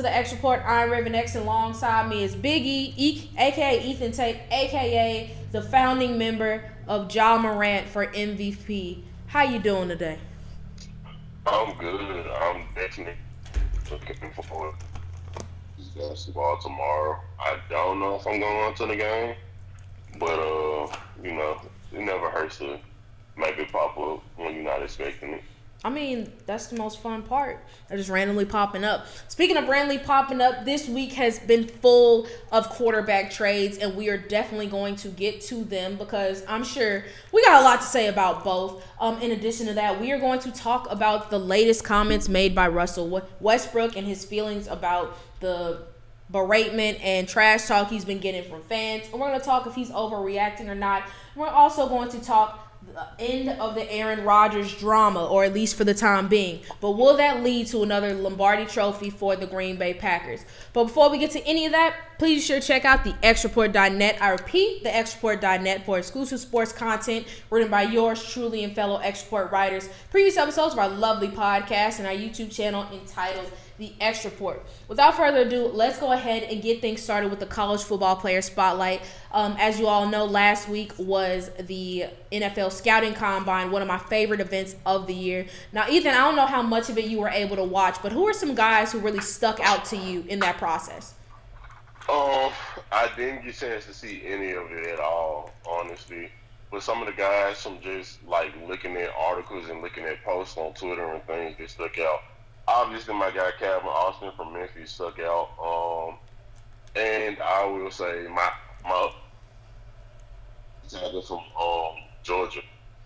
To the X Report. I'm Raven X, and alongside me is Biggie, e- aka Ethan Tate, aka the founding member of Ja Morant for MVP. How you doing today? I'm good. I'm definitely looking forward to basketball tomorrow. I don't know if I'm going to the game, but uh, you know, it never hurts to maybe pop up when you're not expecting it. I mean, that's the most fun part. They're just randomly popping up. Speaking of randomly popping up, this week has been full of quarterback trades, and we are definitely going to get to them because I'm sure we got a lot to say about both. Um, in addition to that, we are going to talk about the latest comments made by Russell Westbrook and his feelings about the beratement and trash talk he's been getting from fans. And we're going to talk if he's overreacting or not. We're also going to talk Uh, end of the Aaron Rodgers drama, or at least for the time being. But will that lead to another Lombardi trophy for the Green Bay Packers? But before we get to any of that, please be sure to check out the xreport.net. I repeat, the xreport.net for exclusive sports content written by yours truly and fellow X writers. Previous episodes of our lovely podcast and our YouTube channel entitled the X Report. Without further ado, let's go ahead and get things started with the college football player spotlight. Um, as you all know, last week was the NFL Scouting Combine, one of my favorite events of the year. Now, Ethan, I don't know how much of it you were able to watch, but who are some guys who really stuck out to you in that process? Um, I didn't get a chance to see any of it at all, honestly. But some of the guys from just like looking at articles and looking at posts on Twitter and things that stuck out obviously my guy Calvin Austin from Memphis stuck out. Um, and I will say my my tackle from um, Georgia,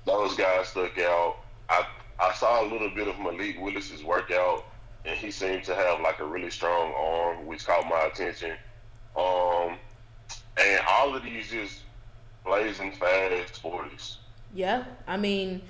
those guys stuck out. I I saw a little bit of Malik Willis's workout, and he seemed to have like a really strong arm, which caught my attention. Um, and all of these just blazing fast forties. Yeah, I mean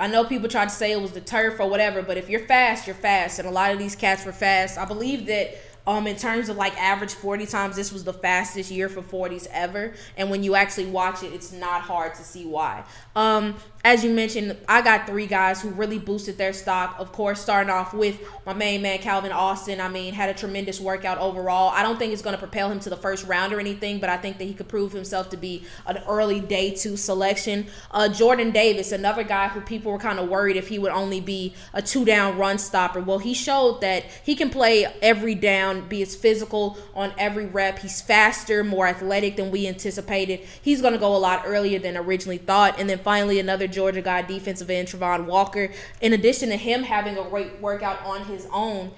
I know people tried to say it was the turf or whatever, but if you're fast, you're fast. And a lot of these cats were fast. I believe that um, in terms of like average 40 times, this was the fastest year for 40s ever. And when you actually watch it, it's not hard to see why. Um, as you mentioned, I got three guys who really boosted their stock. Of course, starting off with my main man, Calvin Austin. I mean, had a tremendous workout overall. I don't think it's going to propel him to the first round or anything, but I think that he could prove himself to be an early day two selection. Uh, Jordan Davis, another guy who people were kind of worried if he would only be a two down run stopper. Well, he showed that he can play every down, be as physical on every rep. He's faster, more athletic than we anticipated. He's going to go a lot earlier than originally thought. And then finally, another Georgia guy, defensive end Travon Walker. In addition to him having a great workout on his own,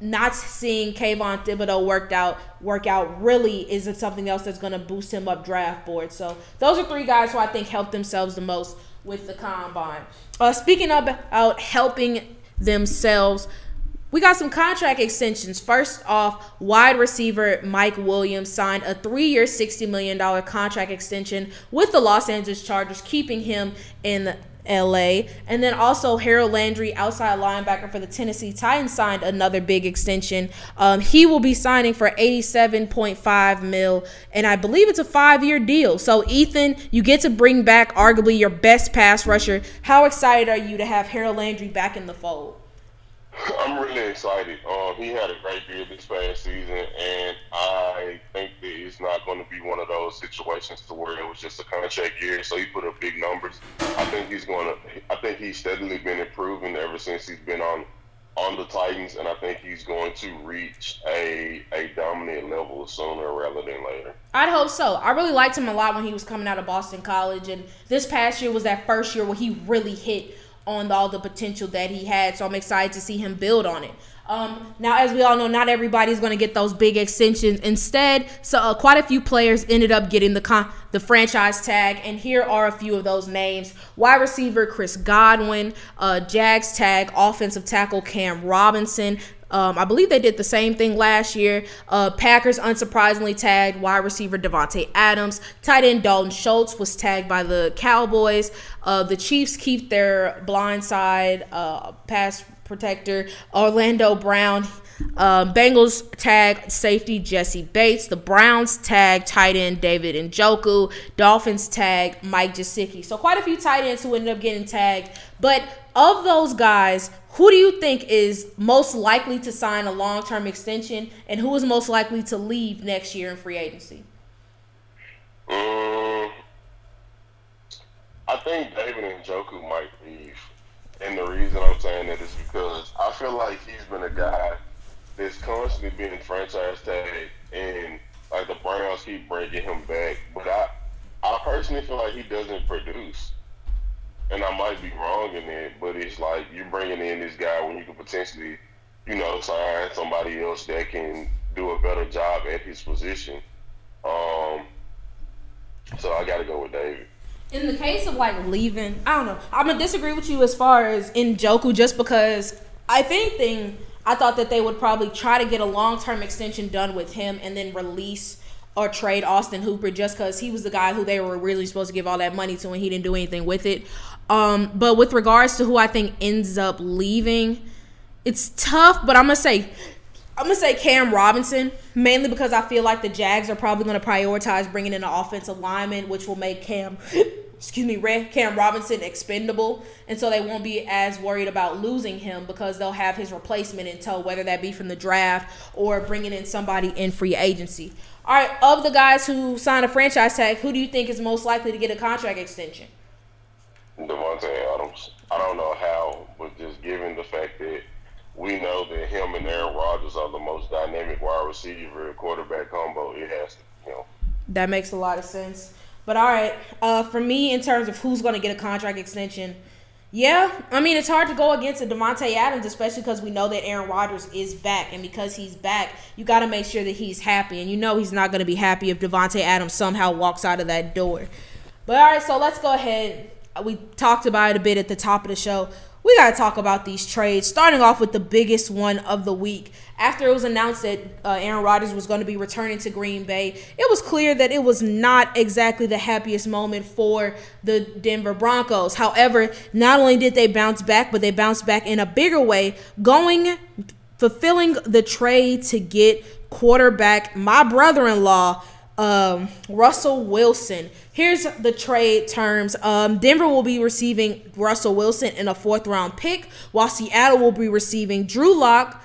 not seeing Kayvon Thibodeaux worked out work out really isn't something else that's going to boost him up draft board. So those are three guys who I think helped themselves the most with the combine. Uh, speaking about helping themselves, we got some contract extensions. First off, wide receiver Mike Williams signed a three year, $60 million contract extension with the Los Angeles Chargers, keeping him in LA. And then also Harold Landry, outside linebacker for the Tennessee Titans, signed another big extension. Um, he will be signing for 87.5 mil, and I believe it's a five-year deal. So Ethan, you get to bring back arguably your best pass rusher. How excited are you to have Harold Landry back in the fold? I'm really excited. Um, he had a great year this past season, and I think that it's not going to be one of those situations to where it was just a contract year. So he put up big numbers. I think he's going to. I think he's steadily been improving ever since he's been on on the Titans, and I think he's going to reach a a dominant level sooner rather than later. I'd hope so. I really liked him a lot when he was coming out of Boston College, and this past year was that first year where he really hit on all the potential that he had. So I'm excited to see him build on it. Um, now, as we all know, not everybody's going to get those big extensions. Instead, so uh, quite a few players ended up getting the con- the franchise tag, and here are a few of those names: wide receiver Chris Godwin, uh, Jags tag, offensive tackle Cam Robinson, um, I believe they did the same thing last year. Uh, Packers unsurprisingly tagged wide receiver Davante Adams. Tight end Dalton Schultz was tagged by the Cowboys. Uh, the Chiefs keep their blindside uh, pass protector Orlando Brown. Um, Bengals tag safety Jessie Bates. The Browns tag tight end David Njoku. Dolphins tag Mike Gesicki. So quite a few tight ends who ended up getting tagged. But of those guys, who do you think is most likely to sign a long term extension, and who is most likely to leave next year in free agency? Um, I think David Njoku might leave, and the reason I'm saying that is because I feel like he's been a guy that's constantly being franchise tagged, and like the Browns keep bringing him back, but I, I personally feel like he doesn't produce and I might be wrong in it, but it's like you're bringing in this guy when you could potentially, you know, sign somebody else that can do a better job at his position. Um, so I got to go with David. In the case of like leaving, I don't know. I'm gonna disagree with you as far as Njoku, just because I think anything, I thought that they would probably try to get a long term extension done with him and then release or trade Austin Hooper just because he was the guy who they were really supposed to give all that money to and he didn't do anything with it. Um, but with regards to who I think ends up leaving, it's tough. But I'm gonna say, I'm gonna say Cam Robinson mainly because I feel like the Jags are probably gonna prioritize bringing in an offensive lineman, which will make Cam, excuse me, Cam Robinson expendable, and so they won't be as worried about losing him because they'll have his replacement in tow, whether that be from the draft or bringing in somebody in free agency. All right, of the guys who signed a franchise tag, who do you think is most likely to get a contract extension? Davante Adams. I don't know how, but just given the fact that we know that him and Aaron Rodgers are the most dynamic wide receiver quarterback combo, it has to you know. That makes a lot of sense. But all right, uh, for me, in terms of who's going to get a contract extension, yeah, I mean it's hard to go against a Davante Adams, especially because we know that Aaron Rodgers is back, and because he's back, you got to make sure that he's happy, and you know he's not going to be happy if Davante Adams somehow walks out of that door. But all right, so let's go ahead we talked about it a bit at the top of the show. We got to talk about these trades, starting off with the biggest one of the week. After it was announced that uh, Aaron Rodgers was going to be returning to Green Bay, it was clear that it was not exactly the happiest moment for the Denver Broncos. However, not only did they bounce back, but they bounced back in a bigger way, going, fulfilling the trade to get quarterback, my brother in law, um, Russell Wilson. Here's the trade terms. Um, Denver will be receiving Russell Wilson in a fourth round pick, while Seattle will be receiving Drew Lock,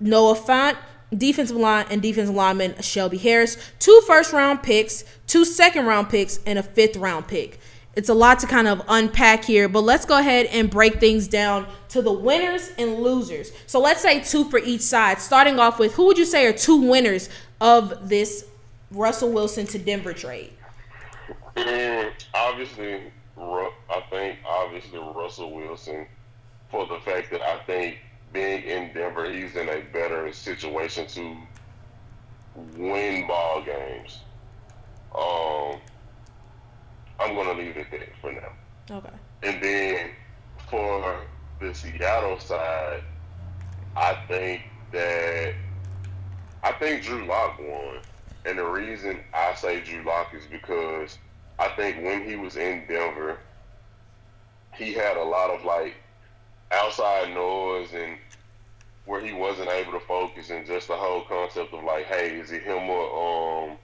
Noah Fant, defensive line, and defensive lineman Shelby Harris, two first round picks, two second round picks, and a fifth round pick. It's a lot to kind of unpack here, but let's go ahead and break things down to the winners and losers. So let's say two for each side. Starting off with who would you say are two winners of this Russell Wilson to Denver trade? Mm, obviously, I think obviously Russell Wilson for the fact that I think being in Denver, he's in a better situation to win ball games. Um, I'm gonna leave it there for now. Okay. And then for the Seattle side, I think that I think Drew Lock won. And the reason I say Drew Lock is because I think when he was in Denver, he had a lot of like outside noise and where he wasn't able to focus and just the whole concept of like, hey, is it him or um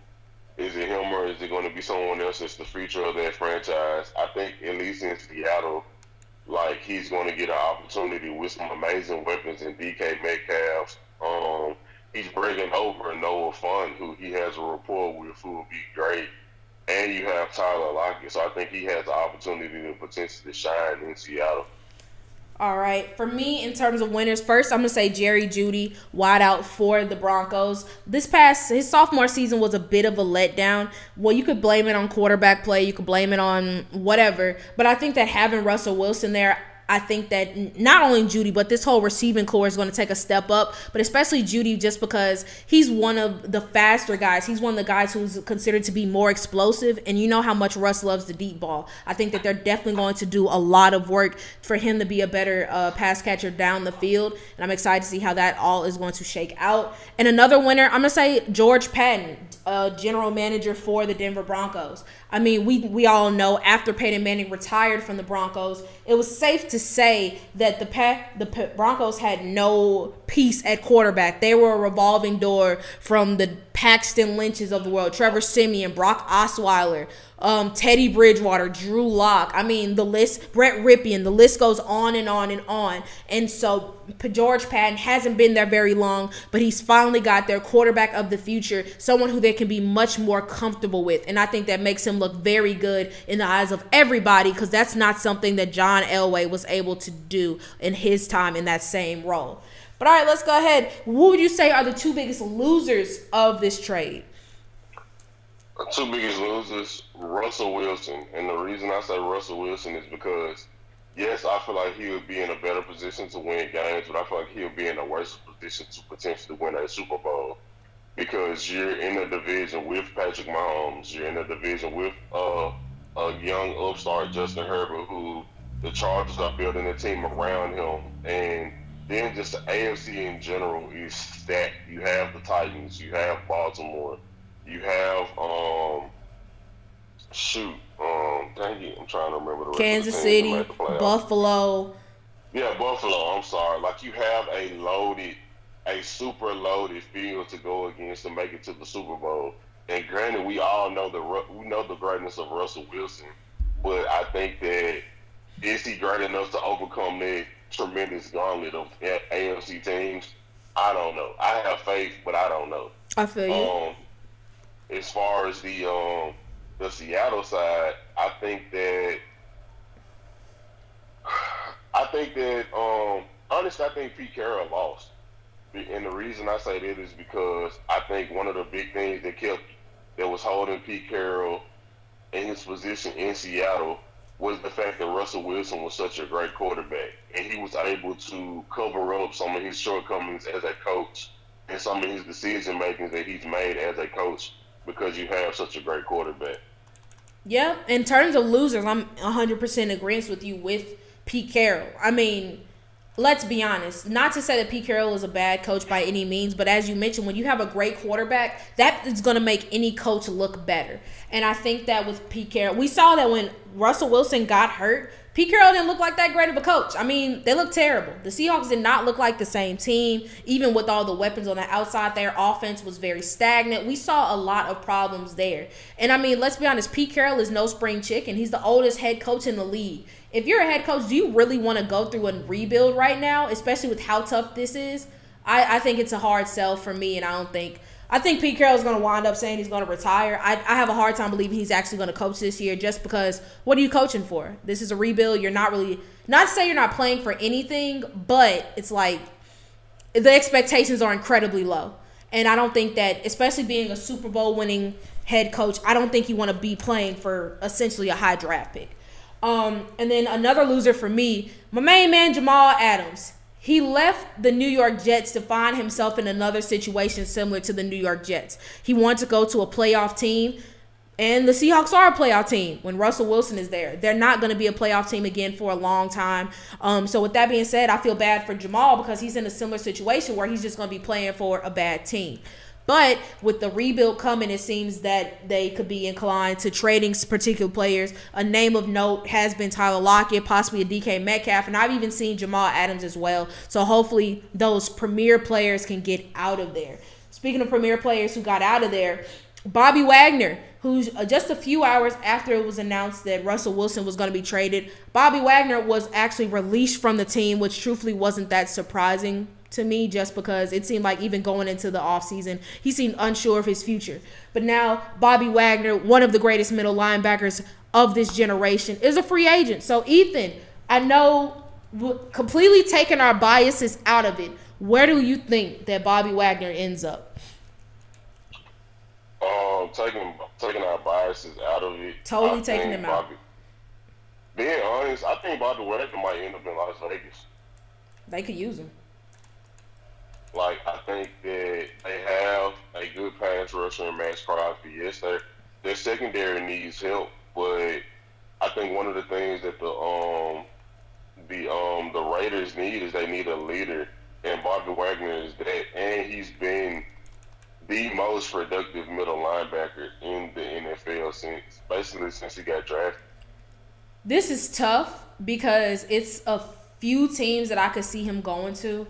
is it him or is it going to be someone else that's the future of that franchise? I think at least in Seattle, like he's going to get an opportunity with some amazing weapons in DK Metcalf. Um, he's bringing over Noah Fant, who he has a rapport with, who will be great. And you have Tyler Lockett, so I think he has the opportunity and potential to potentially shine in Seattle. All right. For me, in terms of winners, first I'm gonna say Jerry Jeudy, wide out for the Broncos. This past his sophomore season was a bit of a letdown. Well, you could blame it on quarterback play, you could blame it on whatever, but I think that having Russell Wilson there, I think that not only Jeudy, but this whole receiving core is going to take a step up, but especially Jeudy, just because he's one of the faster guys. He's one of the guys who's considered to be more explosive, and you know how much Russ loves the deep ball. I think that they're definitely going to do a lot of work for him to be a better uh, pass catcher down the field, and I'm excited to see how that all is going to shake out. And another winner, I'm going to say George Paton, uh, general manager for the Denver Broncos. I mean, we we all know after Peyton Manning retired from the Broncos, it was safe to say that the pack, the Broncos had no peace at quarterback. They were a revolving door from the Paxton Lynch's of the world, Trevor Siemian, Brock Osweiler, um, Teddy Bridgewater, Drew Lock. I mean, the list, Brett Rypien, the list goes on and on and on. And so George Paton hasn't been there very long, but he's finally got their quarterback of the future, someone who they can be much more comfortable with. And I think that makes him look very good in the eyes of everybody because that's not something that John Elway was able to do in his time in that same role. But all right, let's go ahead. What would you say are the two biggest losers of this trade? Two biggest losers, Russell Wilson. And the reason I say Russell Wilson is because, yes, I feel like he would be in a better position to win games, but I feel like he'll be in a worse position to potentially win a Super Bowl because you're in a division with Patrick Mahomes. You're in a division with uh, a young upstart, Justin Herbert, who the Chargers are building a team around him. And then just the AFC in general is stacked. You have the Titans, you have Baltimore you have um shoot um dang it, I'm trying to remember the Kansas City, Buffalo. Yeah, Buffalo. I'm sorry. Like you have a loaded, a super loaded field to go against to make it to the Super Bowl. And granted, we all know the we know the greatness of Russell Wilson, but I think that is he great enough to overcome that tremendous gauntlet of AFC teams? I don't know. I have faith, but I don't know. I feel you. Um, as far as the um the Seattle side, I think that I think that um honestly I think Pete Carroll lost. And the reason I say that is because I think one of the big things that kept that was holding Pete Carroll in his position in Seattle was the fact that Russell Wilson was such a great quarterback and he was able to cover up some of his shortcomings as a coach and some of his decision makings that he's made as a coach because you have such a great quarterback. Yeah, in terms of losers, I'm 100% agreement with you with Pete Carroll. I mean, let's be honest. Not to say that Pete Carroll is a bad coach by any means, but as you mentioned, when you have a great quarterback, that is going to make any coach look better. And I think that with Pete Carroll, we saw that when Russell Wilson got hurt, Pete Carroll didn't look like that great of a coach. I mean, they look terrible. The Seahawks did not look like the same team, even with all the weapons on the outside. Their offense was very stagnant. We saw a lot of problems there. And I mean, let's be honest, Pete Carroll is no spring chicken. He's the oldest head coach in the league. If you're a head coach, do you really want to go through a rebuild right now, especially with how tough this is? I, I think it's a hard sell for me, and I don't think I think Pete Carroll is going to wind up saying he's going to retire. I, I have a hard time believing he's actually going to coach this year just because what are you coaching for? This is a rebuild. You're not really, not to say you're not playing for anything, but it's like the expectations are incredibly low. And I don't think that, especially being a Super Bowl winning head coach, I don't think you want to be playing for essentially a high draft pick. Um, and then another loser for me, my main man, Jamal Adams. He left the New York Jets to find himself in another situation similar to the New York Jets. He wanted to go to a playoff team, and the Seahawks are a playoff team when Russell Wilson is there. They're not going to be a playoff team again for a long time. Um, so, with that being said, I feel bad for Jamal because he's in a similar situation where he's just going to be playing for a bad team. But with the rebuild coming, it seems that they could be inclined to trading particular players. A name of note has been Tyler Lockett, possibly a DK Metcalf, and I've even seen Jamal Adams as well. So hopefully those premier players can get out of there. Speaking of premier players who got out of there, Bobby Wagner, who's uh, just a few hours after it was announced that Russell Wilson was going to be traded, Bobby Wagner was actually released from the team, which truthfully wasn't that surprising to me just because it seemed like even going into the offseason, he seemed unsure of his future. But now, Bobby Wagner, one of the greatest middle linebackers of this generation, is a free agent. So, Ethan, I know completely taking our biases out of it, where do you think that Bobby Wagner ends up? Um, taking taking our biases out of it. Totally I taking them out. being honest, I think Bobby Wagner might end up in Las Vegas. They could use him. Like I think that they have a good pass rusher in Maxx Crosby. Yes, their their secondary needs help, but I think one of the things that the um the um the Raiders need is they need a leader, and Bobby Wagner is that, and he's been the most productive middle linebacker in the NFL since basically since he got drafted. This is tough because it's a few teams that I could see him going to.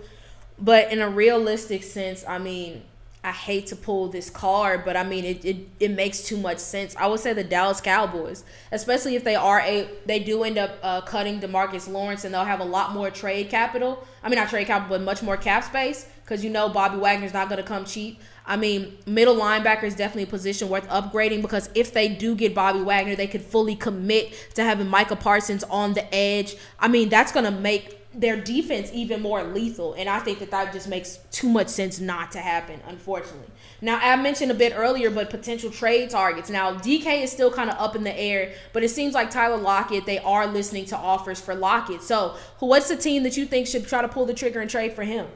But in a realistic sense, I mean, I hate to pull this card, but I mean it, it, it makes too much sense. I would say the Dallas Cowboys, especially if they are a they do end up uh, cutting Demarcus Lawrence and they'll have a lot more trade capital. I mean not trade capital, but much more cap space because you know Bobby Wagner's not going to come cheap. I mean, middle linebacker is definitely a position worth upgrading because if they do get Bobby Wagner, they could fully commit to having Micah Parsons on the edge. I mean, that's going to make their defense even more lethal. And I think that that just makes too much sense not to happen, unfortunately. Now, I mentioned a bit earlier, but potential trade targets. Now, DK is still kind of up in the air, but it seems like Tyler Lockett, they are listening to offers for Lockett. So, what's the team that you think should try to pull the trigger and trade for him?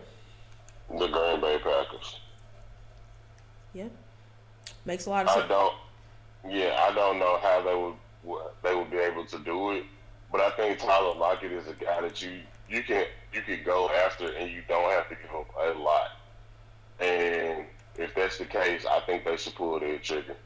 The Green Bay Packers. Yeah. Makes a lot of sense. I don't. Yeah, I don't know how they would they would be able to do it, but I think Tyler Lockett is a guy that you you can you can go after and you don't have to give up a lot. And if that's the case, I think they should pull their trigger.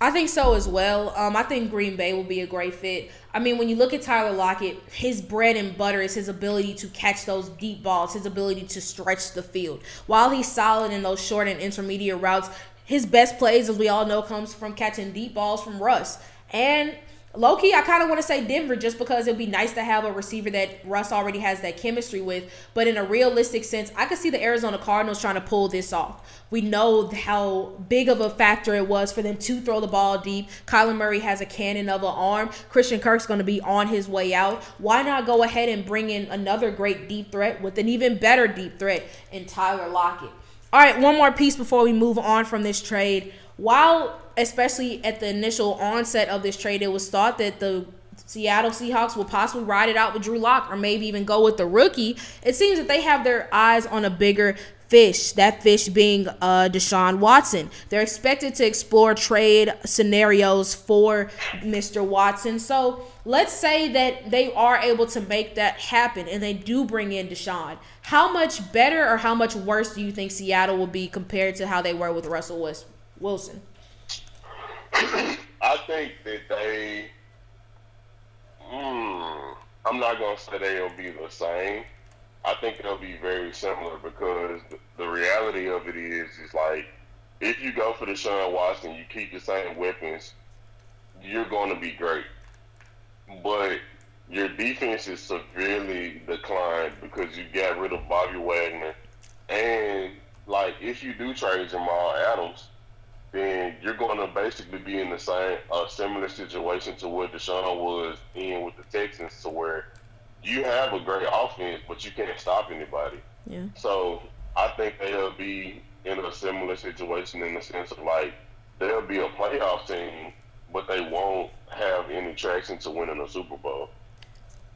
I think so as well. Um, I think Green Bay will be a great fit. I mean, when you look at Tyler Lockett, his bread and butter is his ability to catch those deep balls, his ability to stretch the field. While he's solid in those short and intermediate routes, his best plays, as we all know, comes from catching deep balls from Russ. And Low key, I kind of want to say Denver just because it'd be nice to have a receiver that Russ already has that chemistry with. But in a realistic sense, I could see the Arizona Cardinals trying to pull this off. We know how big of a factor it was for them to throw the ball deep. Kyler Murray has a cannon of an arm. Christian Kirk's going to be on his way out. Why not go ahead and bring in another great deep threat with an even better deep threat in Tyler Lockett? All right, one more piece before we move on from this trade. While especially at the initial onset of this trade, it was thought that the Seattle Seahawks will possibly ride it out with Drew Lock or maybe even go with the rookie. It seems that they have their eyes on a bigger fish, that fish being uh, Deshaun Watson. They're expected to explore trade scenarios for Mr. Watson. So let's say that they are able to make that happen and they do bring in Deshaun. How much better or how much worse do you think Seattle will be compared to how they were with Russell Wilson? I think that they. Mm, I'm not gonna say they'll be the same. I think they'll be very similar because the, reality of it is, is like if you go for the Deshaun Watson, you keep the same weapons, you're going to be great. But your defense is severely declined because you got rid of Bobby Wagner, and like if you do trade Jamal Adams, then you're going to basically be in the same, uh, similar situation to what Deshaun was in with the Texans, to where you have a great offense, but you can't stop anybody. Yeah. So I think they'll be in a similar situation in the sense of like they'll be a playoff team, but they won't have any traction to winning a Super Bowl.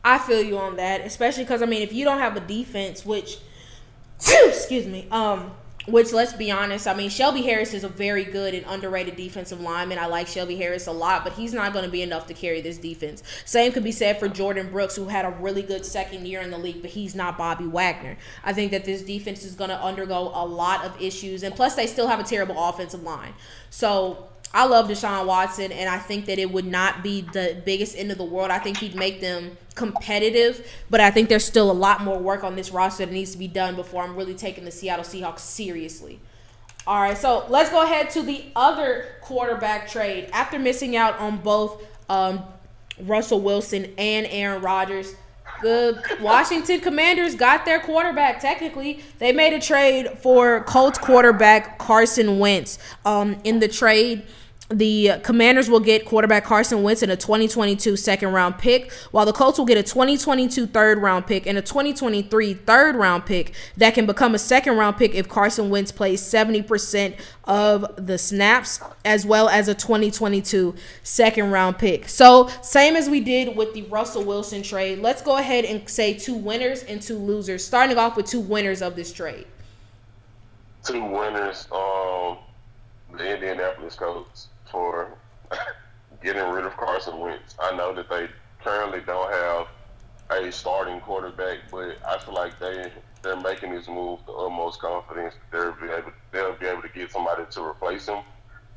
I feel you on that, especially because I mean, if you don't have a defense, which excuse me, um, which let's be honest, I mean Shelby Harris is a very good and underrated defensive lineman. I like Shelby Harris a lot, but he's not going to be enough to carry this defense. Same could be said for Jordyn Brooks, who had a really good second year in the league, but he's not Bobby Wagner. I think that this defense is going to undergo a lot of issues, and plus they still have a terrible offensive line. So I love Deshaun Watson, and I think that it would not be the biggest end of the world. I think he'd make them competitive, but I think there's still a lot more work on this roster that needs to be done before I'm really taking the Seattle Seahawks seriously. All right, so let's go ahead to the other quarterback trade. After missing out on both um, Russell Wilson and Aaron Rodgers, the Washington Commanders got their quarterback. Technically, they made a trade for Colts quarterback Carson Wentz. Um, in the trade, the Commanders will get quarterback Carson Wentz in a 2022 second round pick, while the Colts will get a 2022 third round pick and a 2023 third round pick that can become a second round pick if Carson Wentz plays 70% of the snaps, as well as a 2022 second round pick. So, same as we did with the Russell Wilson trade, let's go ahead and say two winners and two losers, starting off with two winners of this trade. Two winners, um, the Indianapolis Colts for getting rid of Carson Wentz. I know that they currently don't have a starting quarterback, but I feel like they they're making this move the utmost confidence they'll be able they'll be able to get somebody to replace him,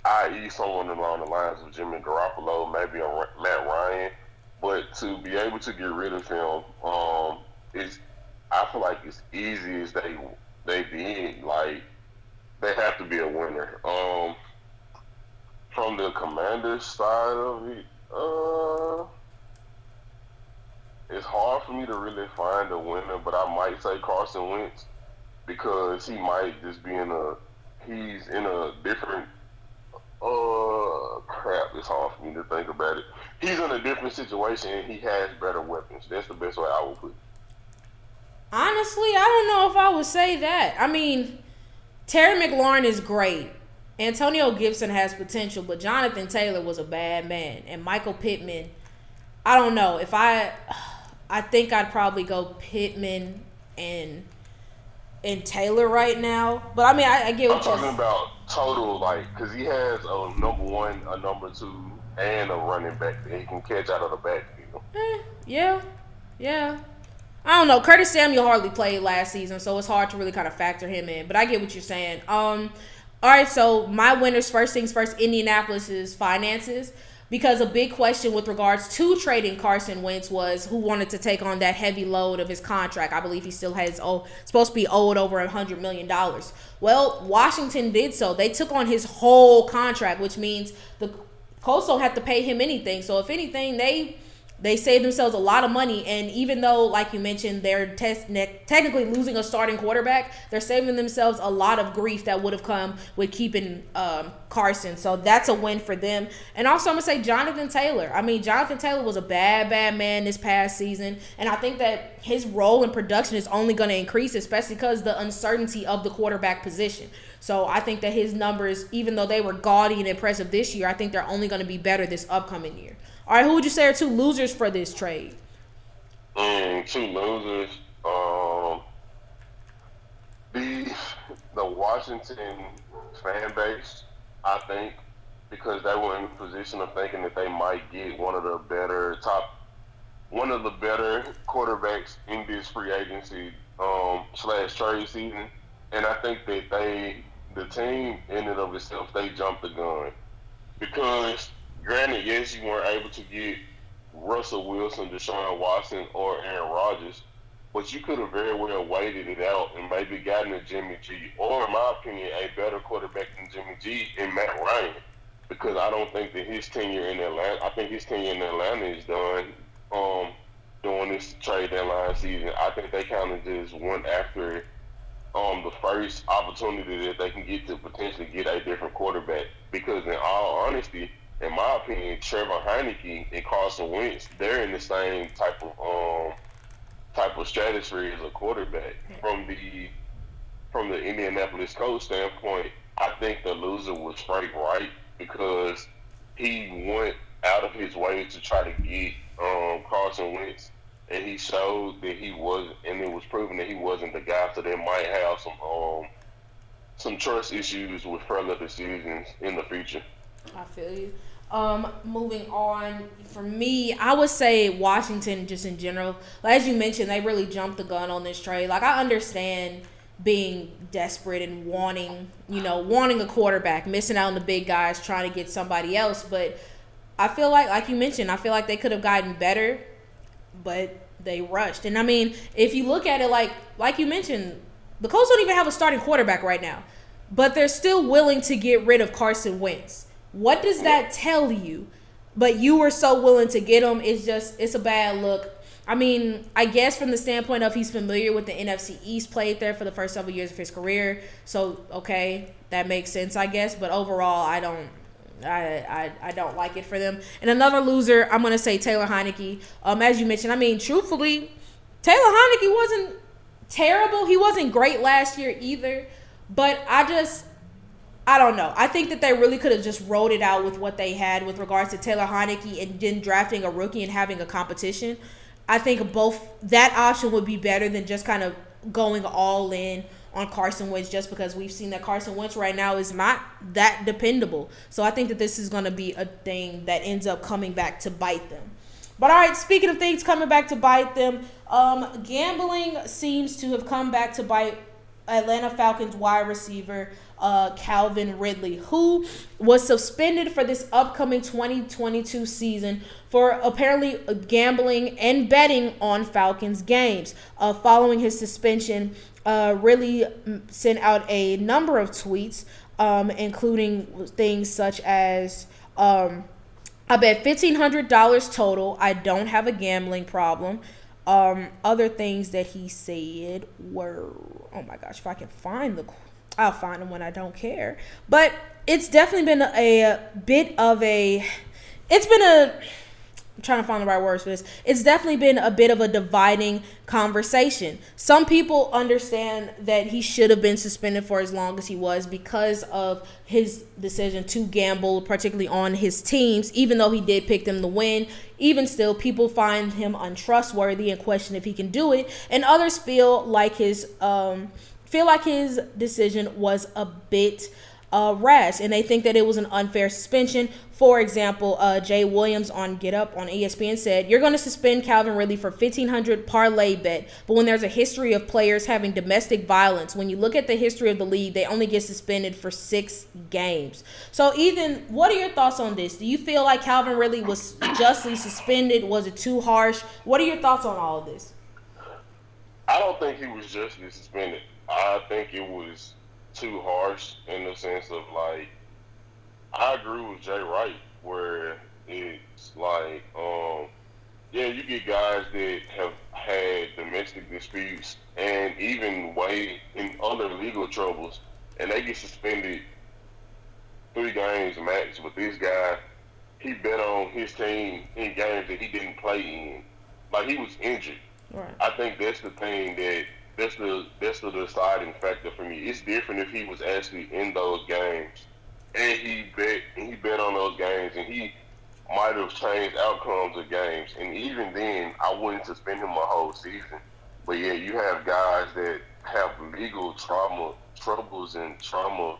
i.e., someone along the lines of Jimmy Garoppolo, maybe Matt Ryan. But to be able to get rid of him, um, is I feel like it's easy as they they did. Like they have to be a winner. Um, from the Commanders side of it, uh, it's hard for me to really find a winner, but I might say Carson Wentz because he might just be in a he's in a different uh crap. It's hard for me to think about it. He's in a different situation and he has better weapons. That's the best way I would put it. Honestly, I don't know if I would say that. I mean, Terry McLaurin is great. Antonio Gibson has potential, but Jonathan Taylor was a bad man, and Michael Pittman. I don't know if I. I think I'd probably go Pittman and and Taylor right now. But I mean, I, I get what I'm you're talking about. Total like because he has a number one, a number two, and a running back that he can catch out of the backfield. Eh, yeah, yeah. I don't know. Curtis Samuel hardly played last season, so it's hard to really kind of factor him in. But I get what you're saying. Um, all right. So my winners, first things first, Indianapolis is finances because a big question with regards to trading Carson Wentz was who wanted to take on that heavy load of his contract. I believe he still has oh, supposed to be owed over a hundred million dollars. Well, Washington did so. They took on his whole contract, which means the Colts don't have to pay him anything. So if anything, they they save themselves a lot of money. And even though, like you mentioned, they're ne- technically losing a starting quarterback, they're saving themselves a lot of grief that would have come with keeping um, Carson. So that's a win for them. And also, I'm going to say Jonathan Taylor. I mean, Jonathan Taylor was a bad, bad man this past season. And I think that his role in production is only going to increase, especially because the uncertainty of the quarterback position. So I think that his numbers, even though they were gaudy and impressive this year, I think they're only going to be better this upcoming year. All right, who would you say are two losers for this trade? Um, two losers. Um, the the Washington fan base, I think, because they were in a position of thinking that they might get one of the better top, one of the better quarterbacks in this free agency um, slash trade season, and I think that they, the team in and of itself, they jumped the gun granted, yes, you weren't able to get Russell Wilson, Deshaun Watson, or Aaron Rodgers, but you could have very well waited it out and maybe gotten a Jimmy G, or in my opinion, a better quarterback than Jimmy G in Matt Ryan, because I don't think that his tenure in Atlanta, I think his tenure in Atlanta is done. Um, during this trade deadline season, I think they kind of just went after um, the first opportunity that they can get to potentially get a different quarterback. Because in all honesty, in my opinion, Trevor Heinicke and Carson Wentz, they're in the same type of um type of stratosphere as a quarterback. From the from the Indianapolis coach standpoint, I think the loser was Frank Reich because he went out of his way to try to get um, Carson Wentz, and he showed that he was, and it was proven that he wasn't the guy. So they might have some um, some trust issues with further decisions in the future. I feel you. Um, moving on, for me, I would say Washington just in general. Like, As you mentioned, they really jumped the gun on this trade. Like I understand being desperate and wanting, you know, wanting a quarterback, missing out on the big guys, trying to get somebody else. But I feel like, like you mentioned, I feel like they could have gotten better, but they rushed. And I mean, if you look at it like, like you mentioned, the Colts don't even have a starting quarterback right now, but they're still willing to get rid of Carson Wentz. What does that tell you? But you were so willing to get him. It's just it's a bad look. I mean, I guess from the standpoint of he's familiar with the NFC East, played there for the first several years of his career. So okay, that makes sense, I guess. But overall, I don't. I, I, I don't like it for them. And another loser, I'm gonna say Taylor Heinicke. Um, as you mentioned, I mean, truthfully, Taylor Heinicke wasn't terrible. He wasn't great last year either. But I just I don't know. I think that they really could have just rolled it out with what they had with regards to Taylor Heinicke and then drafting a rookie and having a competition. I think both that option would be better than just kind of going all in on Carson Wentz just because we've seen that Carson Wentz right now is not that dependable. So I think that this is going to be a thing that ends up coming back to bite them. But all right, speaking of things coming back to bite them, um, gambling seems to have come back to bite Atlanta Falcons wide receiver uh, Calvin Ridley, who was suspended for this upcoming 2022 season for apparently gambling and betting on Falcons games. Uh, following his suspension, uh, Ridley sent out a number of tweets, um, including things such as. Um, I bet $1,500 total. I don't have a gambling problem. Um, other things that he said were, oh my gosh, if I can find the I'll find them when I don't care. But it's definitely been a, a bit of a. It's been a. I'm trying to find the right words for this. It's definitely been a bit of a dividing conversation. Some people understand that he should have been suspended for as long as he was because of his decision to gamble, particularly on his teams, even though he did pick them to win. Even still, people find him untrustworthy and question if he can do it. And others feel like his. Um, feel like his decision was a bit uh, rash, and they think that it was an unfair suspension. For example, uh, Jay Williams on Get Up on ESPN said, "You're going to suspend Calvin Ridley for 1500 parlay bet, but when there's a history of players having domestic violence, when you look at the history of the league, they only get suspended for six games." So, Ethan, what are your thoughts on this? Do you feel like Calvin Ridley was justly suspended? Was it too harsh? What are your thoughts on all of this? I don't think he was justly suspended. I think it was too harsh in the sense of like I agree with Jay Wright where it's like um yeah you get guys that have had domestic disputes and even way in other legal troubles and they get suspended three games max but this guy he bet on his team in games that he didn't play in like he was injured right. I think that's the thing that that's the that's the deciding factor for me. It's different if he was actually in those games and he bet he bet on those games and he might have changed outcomes of games. And even then, I wouldn't suspend him a whole season. But yeah, you have guys that have legal trauma, troubles, and trauma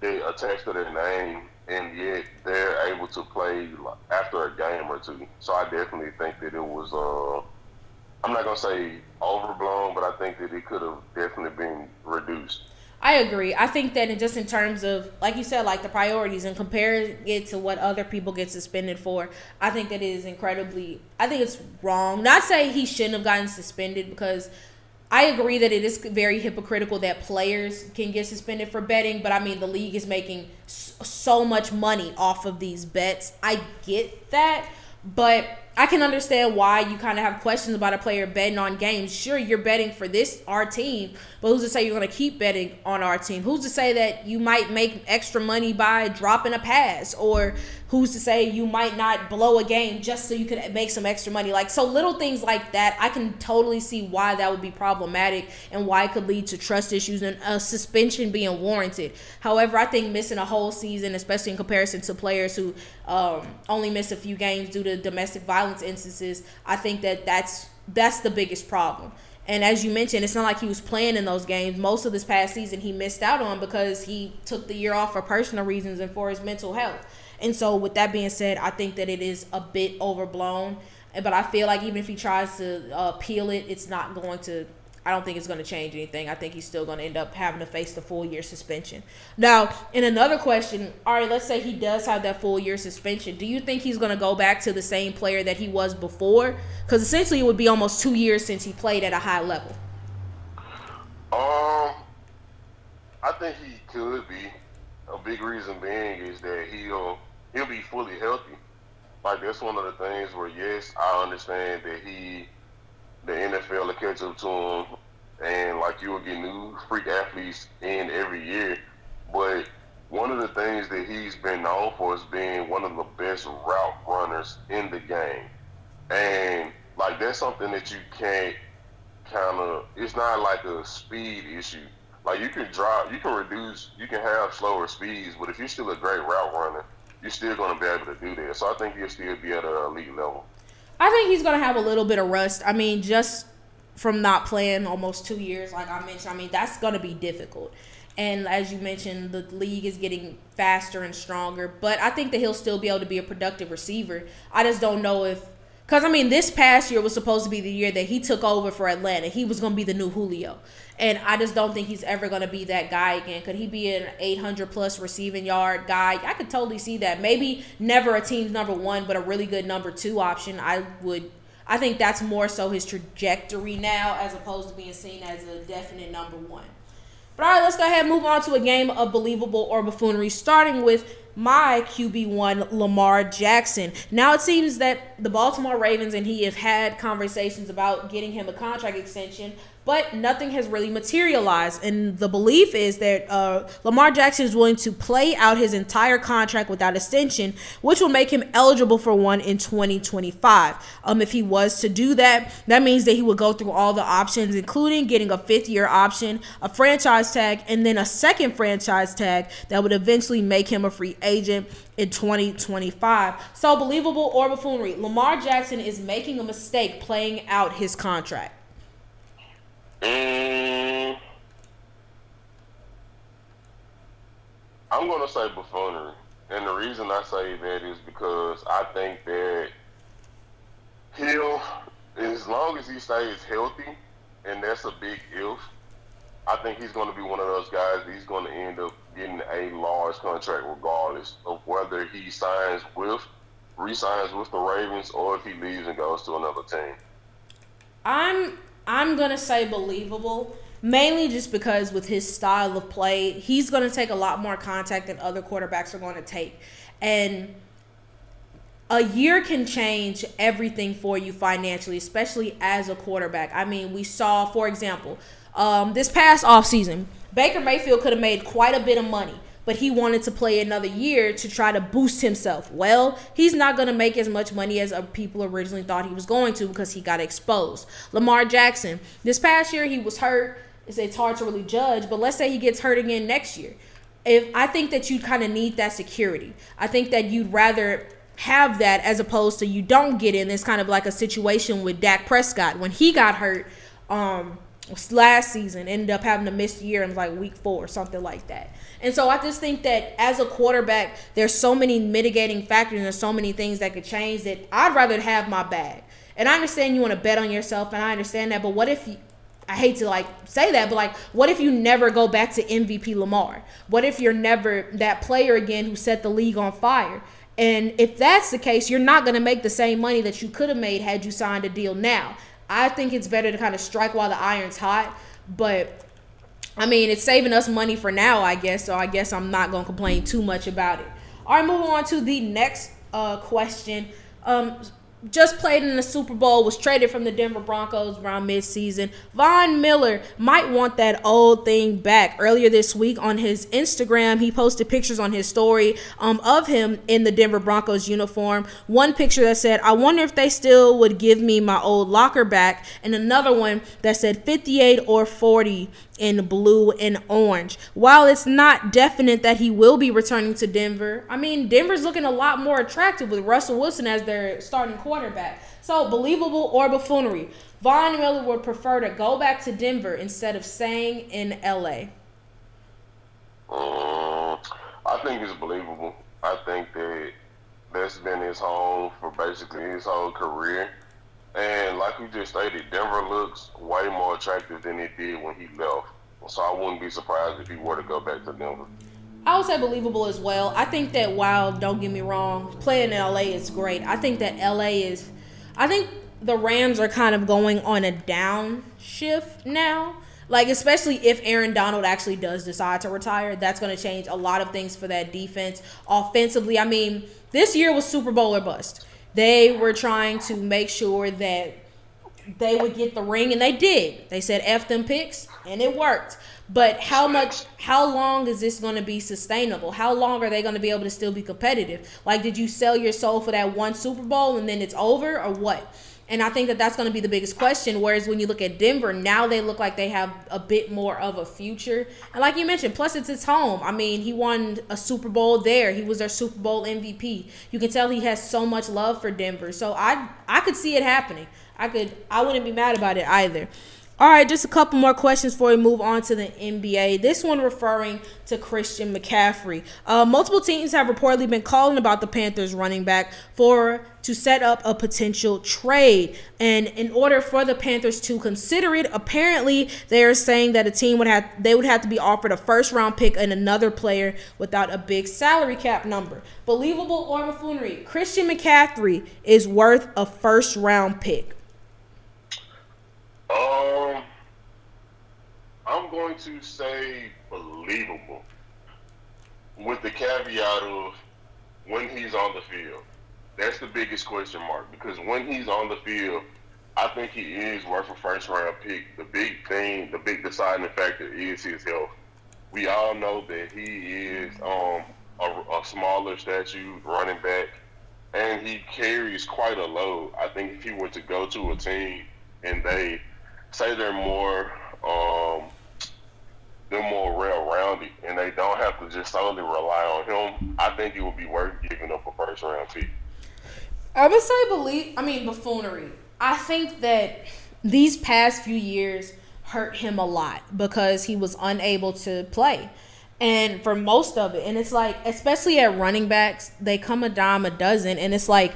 that attached to their name, and yet they're able to play after a game or two. So I definitely think that it was. Uh, I'm not gonna say overblown, but I think that it could have definitely been reduced. I agree. I think that in just in terms of, like you said, like the priorities and comparing it to what other people get suspended for, I think that it is incredibly. I think it's wrong. Not say he shouldn't have gotten suspended because I agree that it is very hypocritical that players can get suspended for betting, but I mean the league is making so much money off of these bets. I get that, but I can understand why you kind of have questions about a player betting on games. Sure, you're betting for this our team, but who's to say you're going to keep betting on our team? Who's to say that you might make extra money by dropping a pass or who's to say you might not blow a game just so you could make some extra money like so little things like that i can totally see why that would be problematic and why it could lead to trust issues and a suspension being warranted however i think missing a whole season especially in comparison to players who um, only miss a few games due to domestic violence instances i think that that's that's the biggest problem and as you mentioned, it's not like he was playing in those games. Most of this past season, he missed out on because he took the year off for personal reasons and for his mental health. And so, with that being said, I think that it is a bit overblown. But I feel like even if he tries to uh, appeal it, it's not going to. I don't think it's going to change anything. I think he's still going to end up having to face the full year suspension. Now, in another question, all right, let's say he does have that full year suspension. Do you think he's going to go back to the same player that he was before? Because essentially, it would be almost two years since he played at a high level. Um, I think he could be. A big reason being is that he'll he'll be fully healthy. Like that's one of the things where yes, I understand that he, the NFL will catch up to him, and like you will get new freak athletes in every year. But one of the things that he's been known for is being one of the best route runners in the game, and like that's something that you can't kind of. It's not like a speed issue. Like you can drop, you can reduce, you can have slower speeds, but if you're still a great route runner, you're still going to be able to do that. So I think he'll still be at a elite level. I think he's going to have a little bit of rust. I mean, just from not playing almost two years, like I mentioned, I mean, that's going to be difficult. And as you mentioned, the league is getting faster and stronger. But I think that he'll still be able to be a productive receiver. I just don't know if Because I mean, this past year was supposed to be the year that he took over for Atlanta. He was going to be the new Julio, and I just don't think he's ever going to be that guy again. Could he be an 800 plus receiving yard guy? I could totally see that. Maybe never a team's number one, but a really good number two option. I would. I think that's more so his trajectory now, as opposed to being seen as a definite number one. But all right, let's go ahead and move on to a game of believable or buffoonery, starting with my QB1 Lamar Jackson. Now it seems that the Baltimore Ravens and he have had conversations about getting him a contract extension, but nothing has really materialized. And the belief is that uh, Lamar Jackson is willing to play out his entire contract without extension, which will make him eligible for one in 2025. Um, if he was to do that, that means that he would go through all the options, including getting a fifth year option, a franchise tag, and then a second franchise tag that would eventually make him a free agent in 2025. So, believable or buffoonery, Lamar Jackson is making a mistake playing out his contract. Mm, I'm gonna say buffoonery, and the reason I say that is because I think that he'll, as long as he stays healthy, and that's a big if. I think he's going to be one of those guys. He's going to end up getting a large contract, regardless of whether he signs with, resigns with the Ravens, or if he leaves and goes to another team. I'm I'm gonna say believable, mainly just because with his style of play, he's gonna take a lot more contact than other quarterbacks are going to take, and a year can change everything for you financially, especially as a quarterback. I mean, we saw, for example, um, this past offseason, Baker Mayfield could have made quite a bit of money but he wanted to play another year to try to boost himself. Well, he's not going to make as much money as people originally thought he was going to because he got exposed. Lamar Jackson, this past year he was hurt. It's, hard to really judge, but let's say he gets hurt again next year. If I think that you kind of need that security. I think that you'd rather have that as opposed to you don't get in. It's kind of like a situation with Dak Prescott when he got hurt. Um, last season ended up having to miss the year in like week four or something like that. And so I just think that as a quarterback, there's so many mitigating factors and there's so many things that could change that I'd rather have my bag. And I understand you want to bet on yourself, and I understand that. But what if you, I hate to like say that, but like, what if you never go back to MVP Lamar? What if you're never that player again who set the league on fire? And if that's the case, you're not going to make the same money that you could have made had you signed a deal now. I think it's better to kind of strike while the iron's hot. But I mean, it's saving us money for now, I guess. So I guess I'm not gonna complain too much about it. All right, moving on to the next uh, question. Um, just played in the Super Bowl, was traded from the Denver Broncos around midseason. Von Miller might want that old thing back. Earlier this week on his Instagram, he posted pictures on his story um, of him in the Denver Broncos uniform. One picture that said, I wonder if they still would give me my old locker back, and another one that said 58 or 40 in blue and orange. While it's not definite that he will be returning to Denver, I mean, Denver's looking a lot more attractive with Russell Wilson as their starting quarterback. So, believable or buffoonery. Von Miller would prefer to go back to Denver instead of staying in LA. Um, I think it's believable. I think that that's been his home for basically his whole career. And like we just stated, Denver looks way more attractive than it did when he left. So I wouldn't be surprised if he were to go back to Denver. I would say believable as well. I think that while don't get me wrong, playing in LA is great. I think that LA is I think the Rams are kind of going on a down shift now. Like especially if Aaron Donald actually does decide to retire, that's going to change a lot of things for that defense. Offensively, I mean, this year was Super Bowl or bust. They were trying to make sure that they would get the ring, and they did. They said F them picks, and it worked. But how much, how long is this going to be sustainable? How long are they going to be able to still be competitive? Like, did you sell your soul for that one Super Bowl and then it's over, or what? And I think that that's going to be the biggest question. Whereas when you look at Denver, now they look like they have a bit more of a future. And like you mentioned, plus it's his home. I mean, he won a Super Bowl there. He was their Super Bowl MVP. You can tell he has so much love for Denver. So I I could see it happening. I could I wouldn't be mad about it either. All right, just a couple more questions before we move on to the NBA. This one referring to Christian McCaffrey. Uh, multiple teams have reportedly been calling about the Panthers running back for to set up a potential trade. And in order for the Panthers to consider it, apparently they are saying that a team would have they would have to be offered a first round pick and another player without a big salary cap number. Believable or buffoonery? Christian McCaffrey is worth a first round pick. Um, I'm going to say believable, with the caveat of when he's on the field. That's the biggest question mark because when he's on the field, I think he is worth a first round pick. The big thing, the big deciding factor is his health. We all know that he is um, a, a smaller statue running back, and he carries quite a load. I think if he were to go to a team and they say they're more um, they're more well-rounded and they don't have to just solely rely on him, I think it would be worth giving up a first round pick. I would say believe. I mean buffoonery. I think that these past few years hurt him a lot because he was unable to play. And for most of it, and it's like, especially at running backs, they come a dime a dozen, and it's like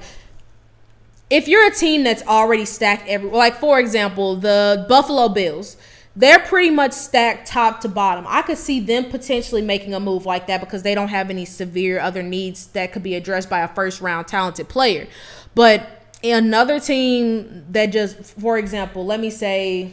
if you're a team that's already stacked every like for example the buffalo bills they're pretty much stacked top to bottom i could see them potentially making a move like that because they don't have any severe other needs that could be addressed by a first round talented player but another team that just for example let me say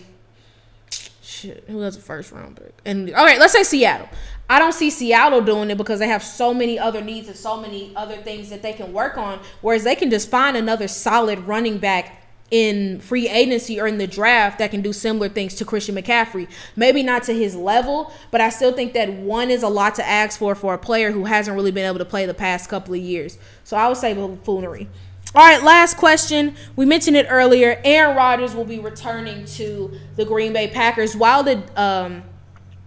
shit, who has a first round pick? And all right, let's say Seattle. I don't see Seattle doing it because they have so many other needs and so many other things that they can work on. Whereas they can just find another solid running back in free agency or in the draft that can do similar things to Christian McCaffrey. Maybe not to his level, but I still think that one is a lot to ask for for a player who hasn't really been able to play the past couple of years. So I would say buffoonery. All right, last question. We mentioned it earlier. Aaron Rodgers will be returning to the Green Bay Packers. While the um,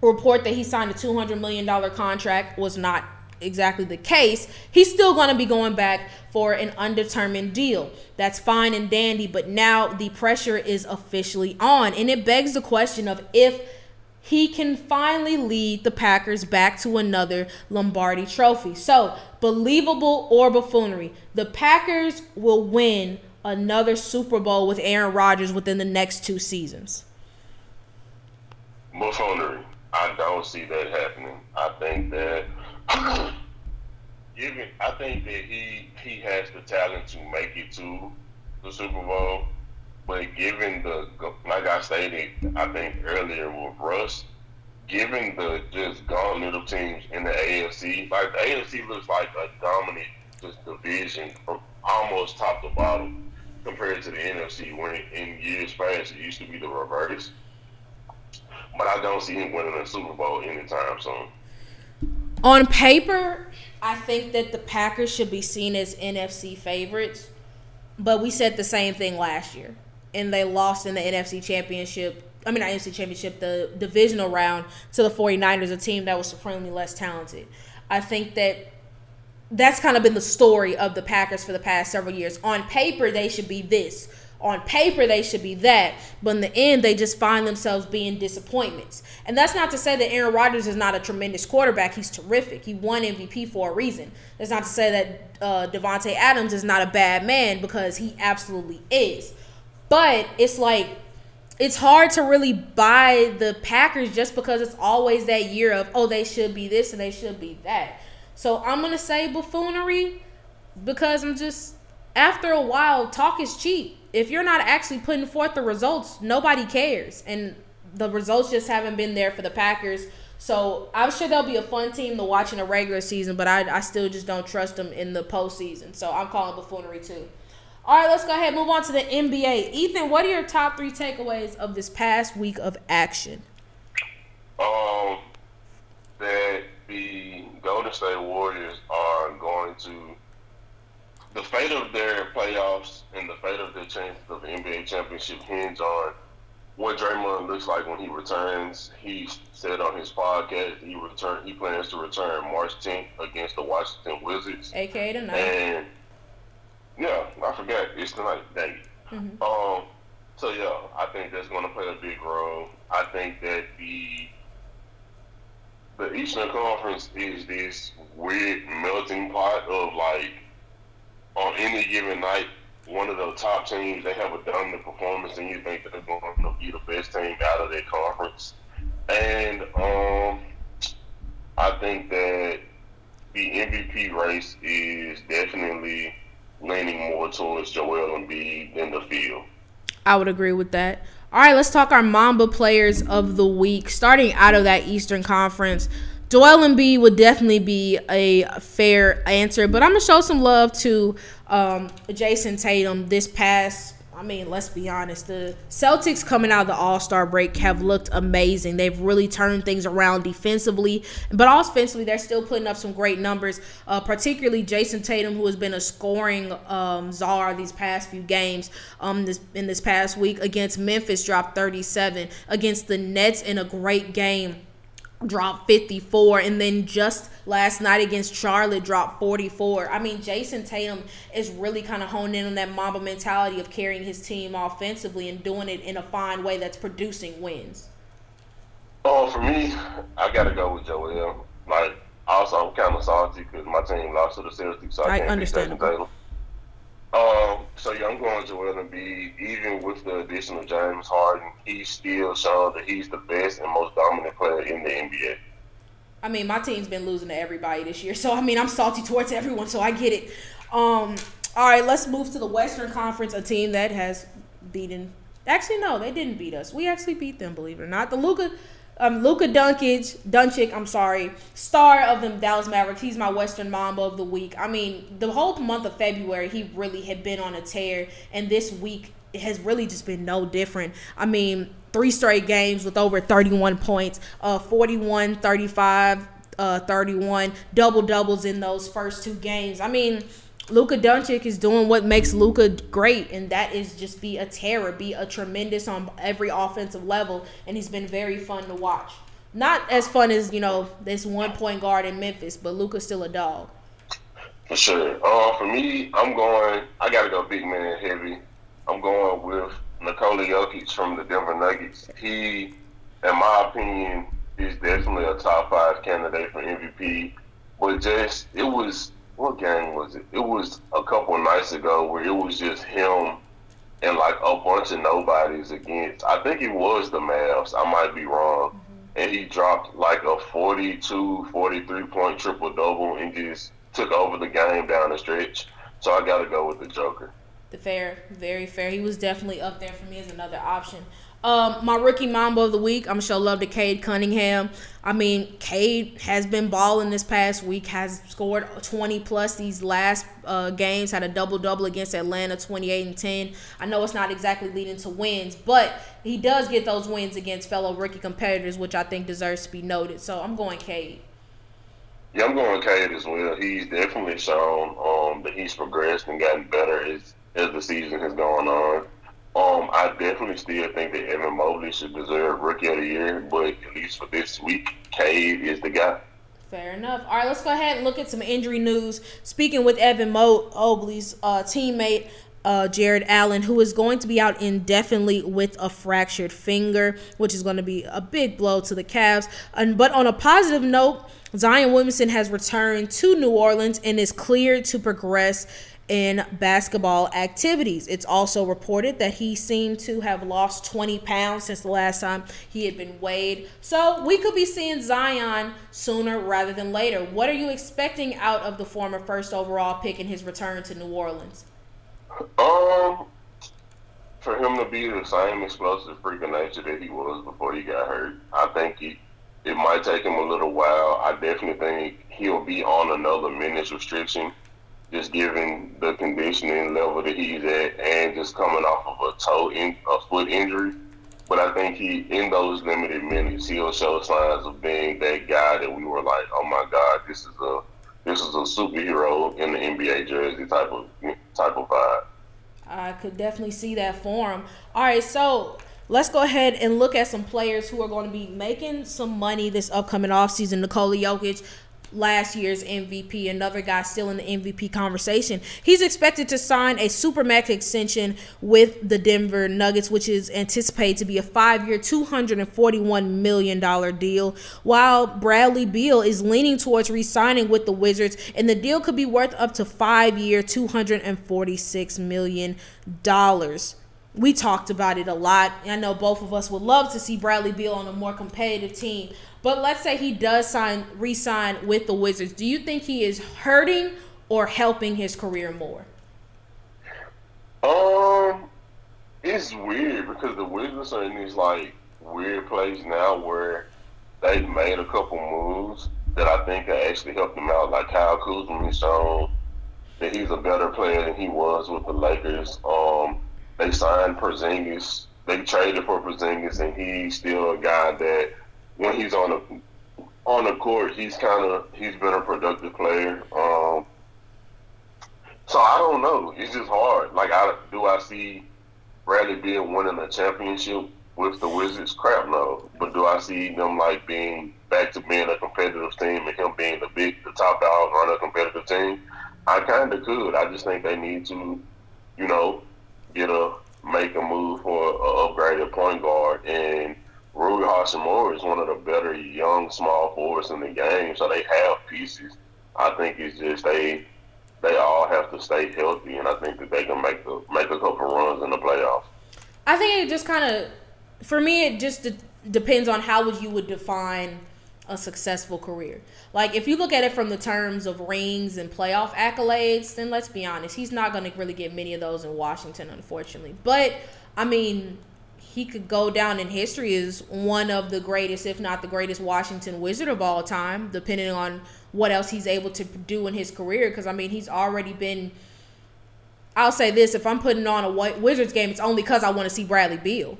report that he signed a $200 million contract was not exactly the case, he's still going to be going back for an undetermined deal. That's fine and dandy, but now the pressure is officially on. And it begs the question of if he can finally lead the Packers back to another Lombardi trophy. So, believable or buffoonery, the Packers will win another Super Bowl with Aaron Rodgers within the next two seasons. Buffoonery. I don't see that happening. I think that given I think that he he has the talent to make it to the Super Bowl. But given the, like I stated, I think earlier with Russ, given the just gauntlet of teams in the AFC, like the AFC looks like a dominant just division from almost top to bottom compared to the NFC. When in years past it used to be the reverse. But I don't see him winning a Super Bowl anytime soon. On paper, I think that the Packers should be seen as NFC favorites, but we said the same thing last year and they lost in the NFC Championship. I mean, not NFC Championship, the divisional round to the 49ers, a team that was supremely less talented. I think that that's kind of been the story of the Packers for the past several years. On paper, they should be this. On paper, they should be that. But in the end, they just find themselves being disappointments. And that's not to say that Aaron Rodgers is not a tremendous quarterback. He's terrific. He won MVP for a reason. That's not to say that uh, Davante Adams is not a bad man because he absolutely is. But it's like it's hard to really buy the Packers just because it's always that year of oh they should be this and they should be that. So I'm gonna say buffoonery because I'm just after a while talk is cheap. If you're not actually putting forth the results, nobody cares, and the results just haven't been there for the Packers. So I'm sure they'll be a fun team to watch in a regular season, but I, I still just don't trust them in the postseason. So I'm calling buffoonery too. All right, let's go ahead and move on to the NBA. Ethan, what are your top three takeaways of this past week of action? Um, that the Golden State Warriors are going to the fate of their playoffs and the fate of their chances of the NBA championship hinge on what Draymond looks like when he returns. He said on his podcast he return he plans to return March 10th against the Washington Wizards, aka tonight. And yeah, I forgot. It's tonight. Dang. Mm-hmm. Um, so yeah, I think that's going to play a big role. I think that the the Eastern Conference is this weird melting pot of like on any given night, one of the top teams they have a dominant performance, and you think that they're going to be the best team out of their conference. And um, I think that the MVP race is definitely leaning more towards Joel Embiid than the field. I would agree with that. All right, let's talk our Mamba players of the week. Starting out of that Eastern Conference, Joel Embiid would definitely be a fair answer, but I'm gonna show some love to um, Jayson Tatum this past I mean, let's be honest. The Celtics coming out of the All Star break have looked amazing. They've really turned things around defensively, but offensively, they're still putting up some great numbers. Uh, particularly Jayson Tatum, who has been a scoring um, czar these past few games. Um, this in this past week against Memphis, dropped 37 against the Nets in a great game dropped 54 and then just last night against Charlotte dropped 44. I mean, Jayson Tatum is really kind of honed in on that Mamba mentality of carrying his team offensively and doing it in a fine way that's producing wins. Oh, for me, I got to go with Joel. Like, also, I'm kind of salty because my team lost to the Celtics, so I, I can't understand Tatum. Um, so yeah, I'm going Joel Embiid. Even with the addition of James Harden, he's still shown that he's the best and most dominant player in the NBA. I mean, my team's been losing to everybody this year, so I mean, I'm salty towards everyone, so I get it. Um, all right, let's move to the Western Conference, a team that has beaten. Actually, no, they didn't beat us. We actually beat them, believe it or not. The Luka um, Luka Doncic, Doncic, I'm sorry, star of the Dallas Mavericks. He's my Western Mamba of the week. I mean, the whole month of February, he really had been on a tear, and this week has really just been no different. I mean, three straight games with over 31 points, uh, 41, 35, uh, 31, double doubles in those first two games. I mean, Luka Doncic is doing what makes Luka great, and that is just be a terror, be a tremendous on every offensive level, and he's been very fun to watch. Not as fun as you know this one point guard in Memphis, but Luka's still a dog. For sure. Uh, for me, I'm going. I got to go big man heavy. I'm going with Nikola Jokic from the Denver Nuggets. He, in my opinion, is definitely a top five candidate for MVP. But just it was what game was it? It was a couple nights ago where it was just him and like a bunch of nobodies against. I think it was the Mavs. I might be wrong. Mm-hmm. And he dropped like a 42, 43 point triple double and just took over the game down the stretch. So I got to go with the Joker. The fair, very fair. He was definitely up there for me as another option. Um, my rookie Mamba of the week, I'm gonna show love to Cade Cunningham. I mean, Cade has been balling this past week, has scored 20 plus these last uh, games, had a double double against Atlanta, 28 and 10. I know it's not exactly leading to wins, but he does get those wins against fellow rookie competitors, which I think deserves to be noted. So I'm going Cade. Yeah, I'm going Cade as well. He's definitely shown um, that he's progressed and gotten better as as the season has gone on. Um, I definitely still think that Evan Mobley should deserve Rookie of the Year, but at least for this week, Cade is the guy. Fair enough. All right, let's go ahead and look at some injury news. Speaking with Evan Mobley's uh, teammate, uh, Jarrett Allen, who is going to be out indefinitely with a fractured finger, which is going to be a big blow to the Cavs. And, but on a positive note, Zion Williamson has returned to New Orleans and is cleared to progress in basketball activities. It's also reported that he seemed to have lost 20 pounds since the last time he had been weighed. So we could be seeing Zion sooner rather than later. What are you expecting out of the former first overall pick in his return to New Orleans? Um, for him to be the same explosive freak of nature that he was before he got hurt, I think he. It might take him a little while. I definitely think he'll be on another minutes restriction just given the conditioning level that he's at and just coming off of a toe in a foot injury. But I think he in those limited minutes he'll show signs of being that guy that we were like, Oh my God, this is a this is a superhero in the NBA jersey type of type of vibe. I could definitely see that for him. All right, so let's go ahead and look at some players who are going to be making some money this upcoming offseason. Nikola Jokic, last year's MVP, another guy still in the MVP conversation. He's expected to sign a supermax extension with the Denver Nuggets, which is anticipated to be a five-year, $241 million deal, while Bradley Beal is leaning towards re-signing with the Wizards, and the deal could be worth up to five-year, $246 million. We talked about it a lot. I know both of us would love to see Bradley Beal on a more competitive team, but let's say he does sign re-sign with the Wizards. Do you think he is hurting or helping his career more? Um, it's weird because the Wizards are in these like weird place now where they've made a couple moves that I think have actually helped them out. Like Kyle Kuzma, he's shown that he's a better player than he was with the Lakers. Um, they signed Porzingis. They traded for Porzingis, and he's still a guy that when he's on the on the court, he's kind of he's been a productive player. Um, so I don't know. It's just hard. Like, I do I see Bradley Beal winning a championship with the Wizards? Crap, no. But do I see them like being back to being a competitive team and him being the big, the top dog on a competitive team? I kind of could. I just think they need to, you know, get a make a move for an upgraded point guard and Rui Hachimura is one of the better young small forwards in the game, so they have pieces. I think it's just they they all have to stay healthy, and I think that they can make the make a couple runs in the playoffs. I think it just kind of, for me, it just de- depends on how would you would define a successful career. Like if you look at it from the terms of rings and playoff accolades, then let's be honest, he's not going to really get many of those in Washington, unfortunately. But I mean, he could go down in history as one of the greatest, if not the greatest, Washington Wizard of all time, depending on what else he's able to do in his career. Because I mean, he's already been. I'll say this: if I'm putting on a Wizards game, it's only because I want to see Bradley Beal.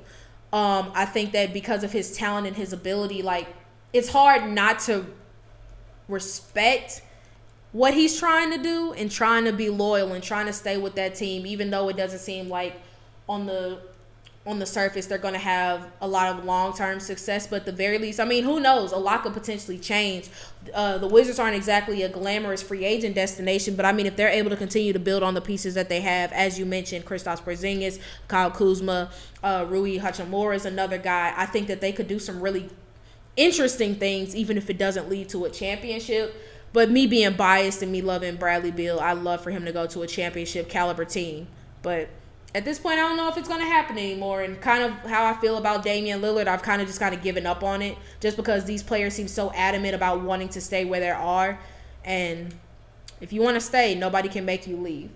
Um, I think that because of his talent and his ability, like it's hard not to respect what he's trying to do and trying to be loyal and trying to stay with that team, even though it doesn't seem like on the on the surface they're going to have a lot of long-term success but the very least i mean who knows? A lot could potentially change. Uh, the wizards aren't exactly a glamorous free agent destination but i mean if they're able to continue to build on the pieces that they have as you mentioned Kristaps Porzingis, Kyle Kuzma, uh, Rui Hachimura is another guy. I think that they could do some really interesting things even if it doesn't lead to a championship but me being biased and me loving Bradley Beal I love for him to go to a championship caliber team but at this point, I don't know if it's going to happen anymore. And kind of how I feel about Damian Lillard, I've kind of just kind of given up on it just because these players seem so adamant about wanting to stay where they are. And if you want to stay, nobody can make you leave.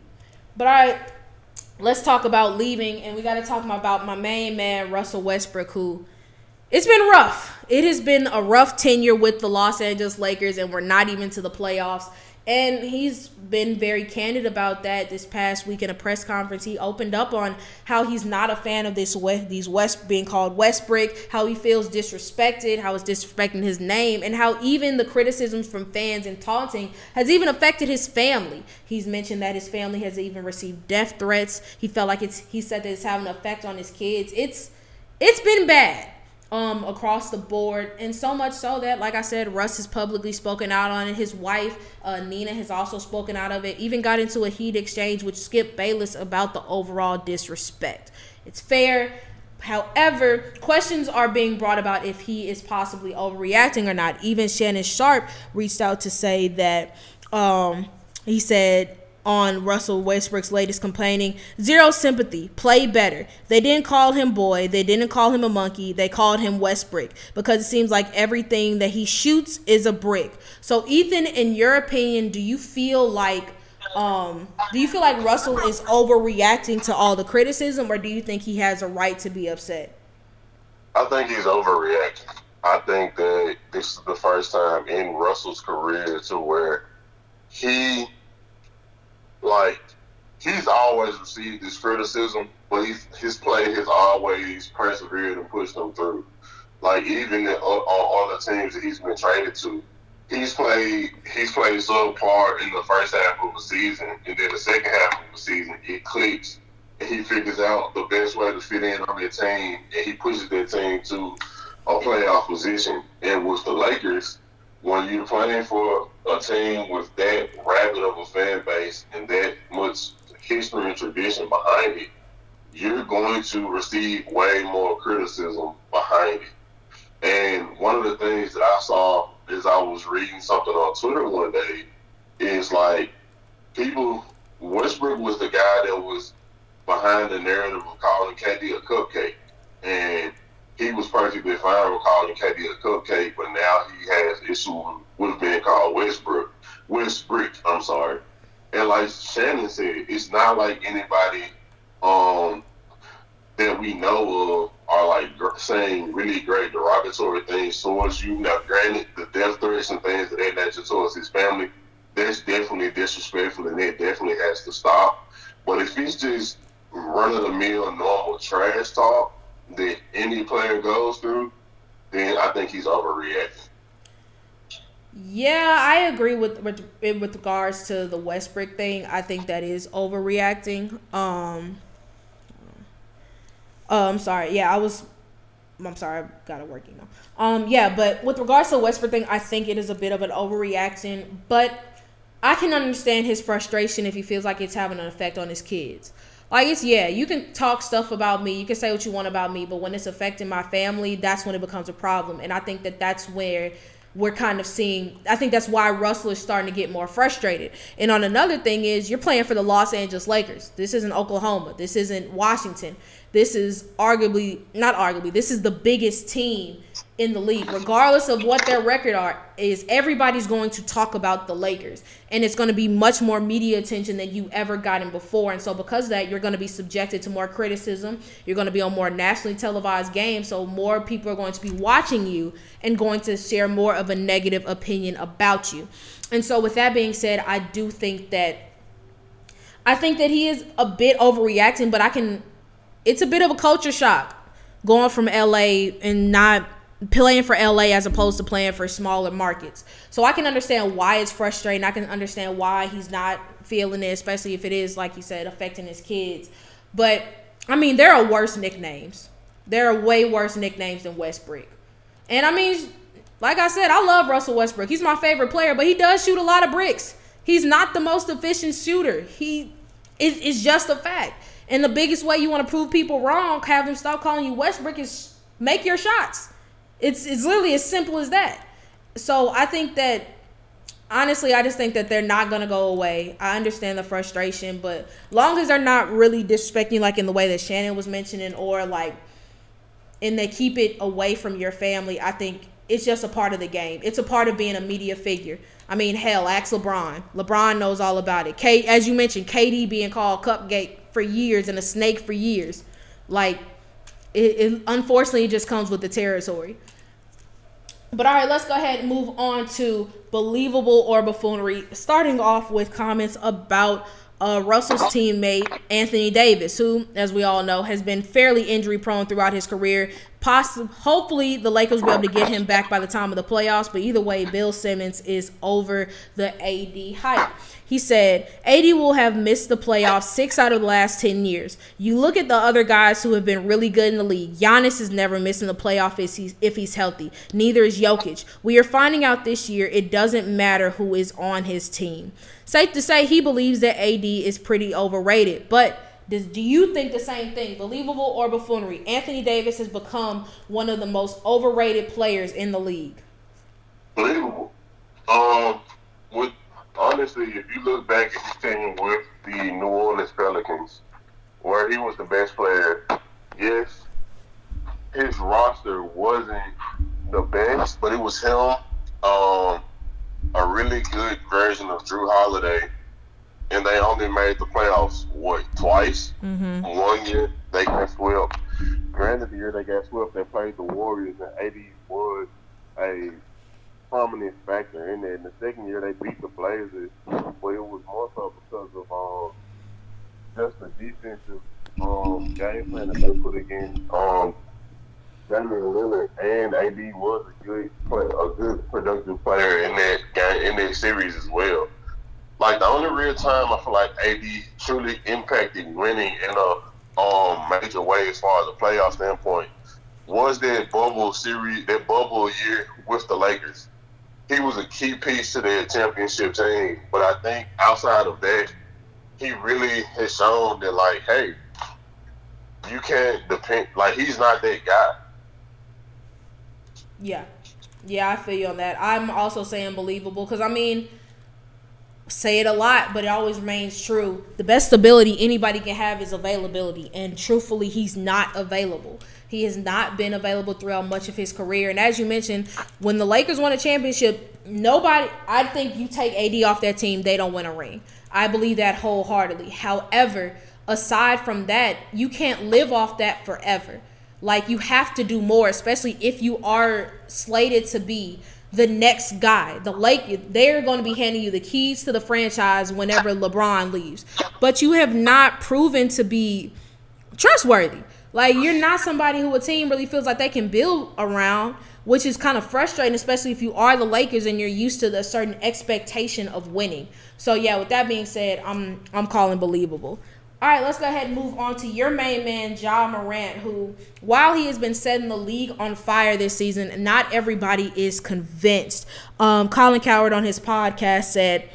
But all right, let's talk about leaving. And we got to talk about my main man, Russell Westbrook, who it's been rough. It has been a rough tenure with the Los Angeles Lakers, and we're not even to the playoffs. And he's been very candid about that this past week in a press conference. He opened up on how he's not a fan of this West, these West being called Westbrick, how he feels disrespected, how it's disrespecting his name, and how even the criticisms from fans and taunting has even affected his family. He's mentioned that his family has even received death threats. He felt like it's he said that it's having an effect on his kids. It's it's been bad um, across the board, and so much so that, like I said, Russ has publicly spoken out on it. His wife, uh, Nina, has also spoken out of it. Even got into a heat exchange with Skip Bayless about the overall disrespect. It's fair. However, questions are being brought about if he is possibly overreacting or not. Even Shannon Sharpe reached out to say that um, he said on Russell Westbrook's latest complaining. Zero sympathy. Play better. They didn't call him boy. They didn't call him a monkey. They called him Westbrick because it seems like everything that he shoots is a brick. So Ethan, in your opinion, do you feel like um do you feel like Russell is overreacting to all the criticism or do you think he has a right to be upset? I think he's overreacting. I think that this is the first time in Russell's career to where he like he's always received this criticism, but he's, his play has always persevered and pushed them through. Like even on, on other teams that he's been traded to, he's played he's played subpar in the first half of the season, and then the second half of the season it clicks, and he figures out the best way to fit in on that team, and he pushes that team to a playoff position. And with the Lakers, when you're playing for a team with that rabid of a fan base and that much history and tradition behind it, you're going to receive way more criticism behind it. And one of the things that I saw as I was reading something on Twitter one day is like people Westbrook was the guy that was behind the narrative of calling KD a cupcake. And he was perfectly fine with calling KD a cupcake, but now he has issues with being called Westbrook. Westbrook, I'm sorry. And like Shannon said, it's not like anybody um, that we know of are like saying really great derogatory things towards you. Now, granted, the death threats and things of that nature towards his family, that's definitely disrespectful and that definitely has to stop. But if he's just run of the mill normal trash talk that any player goes through, then I think he's overreacting. Yeah, I agree with with with regards to the Westbrick thing. I think that is overreacting. Um, oh, I'm sorry. Yeah, I was. I'm sorry. I got it working now. Um, yeah, but with regards to the Westbrick thing, I think it is a bit of an overreaction. But I can understand his frustration if he feels like it's having an effect on his kids. Like it's yeah, you can talk stuff about me, you can say what you want about me, but when it's affecting my family, that's when it becomes a problem. And I think that that's where we're kind of seeing I think that's why Russell is starting to get more frustrated. And on another thing is you're playing for the Los Angeles Lakers. This isn't Oklahoma. This isn't Washington. This is arguably not arguably, this is the biggest team in the league, regardless of what their record are, is everybody's going to talk about the Lakers. And it's going to be much more media attention than you ever gotten before. And so because that, you're going to be subjected to more criticism. You're going to be on more nationally televised games. So more people are going to be watching you and going to share more of a negative opinion about you. And so with that being said, I do think that I think that he is a bit overreacting, but I can it's a bit of a culture shock going from LA and not playing for LA as opposed to playing for smaller markets. So I can understand why it's frustrating. I can understand why he's not feeling it, especially if it is, like you said, affecting his kids. But I mean, there are worse nicknames. There are way worse nicknames than Westbrick. And I mean, like I said, I love Russell Westbrook. He's my favorite player, but he does shoot a lot of bricks. He's not the most efficient shooter. He is just a fact. And the biggest way you want to prove people wrong, have them stop calling you Westbrick, is make your shots. It's it's literally as simple as that. So I think that honestly, I just think that they're not gonna go away. I understand the frustration, but long as they're not really disrespecting like in the way that Shannon was mentioning, or like and they keep it away from your family, I think it's just a part of the game. It's a part of being a media figure. I mean, hell, ask LeBron. LeBron knows all about it. K, as you mentioned, KD being called Cupcake for years and a snake for years. Like, it, it unfortunately just comes with the territory. But all right, let's go ahead and move on to believable or buffoonery. Starting off with comments about uh, Russell's teammate Anthony Davis, who, as we all know, has been fairly injury prone throughout his career. Possibly, hopefully, the Lakers will be able to get him back by the time of the playoffs. But either way, Bill Simmons is over the AD hype. He said, AD will have missed the playoffs six out of the last 10 years. You look at the other guys who have been really good in the league. Giannis is never missing the playoff if he's, if he's healthy. Neither is Jokic. We are finding out this year it doesn't matter who is on his team. Safe to say, he believes that AD is pretty overrated. But does, do you think the same thing, believable or buffoonery? Anthony Davis has become one of the most overrated players in the league. Believable. Um, with honestly, if you look back at his team with the New Orleans Pelicans, where he was the best player, yes, his roster wasn't the best, but it was him, um, a really good version of Jrue Holiday, and they only made the playoffs what twice. Mm-hmm. One year they got swept. Granted, the year they got swept, they played the Warriors, and AD was a prominent factor in there. In the second year, they beat the Blazers, but it was more so because of um, just the defensive um, game plan that they put against um, Damian Lillard, and AD was a good, play, a good productive player in that game, in that series as well. Like the only real time I feel like AD truly impacted winning in a um, major way as far as a playoff standpoint was that bubble series, that bubble year with the Lakers he was a key piece to their championship team. But I think outside of that, he really has shown that like, hey, you can't depend. Like he's not that guy. Yeah, yeah, I feel you on that. I'm also saying believable because I mean, say it a lot, but it always remains true. The best ability anybody can have is availability, and truthfully, he's not available. He has not been available throughout much of his career. And as you mentioned, when the Lakers won a championship, nobody, I think you take AD off that team, they don't win a ring. I believe that wholeheartedly. However, aside from that, you can't live off that forever. Like you have to do more, especially if you are slated to be the next guy. The Lake they're going to be handing you the keys to the franchise whenever LeBron leaves. But you have not proven to be trustworthy. Like you're not somebody who a team really feels like they can build around, which is kind of frustrating, especially if you are the Lakers and you're used to a certain expectation of winning. So yeah, with that being said, I'm I'm calling believable. All right, let's go ahead and move on to your main man, Ja Morant, who, while he has been setting the league on fire this season, not everybody is convinced. Um, Colin Cowherd on his podcast said,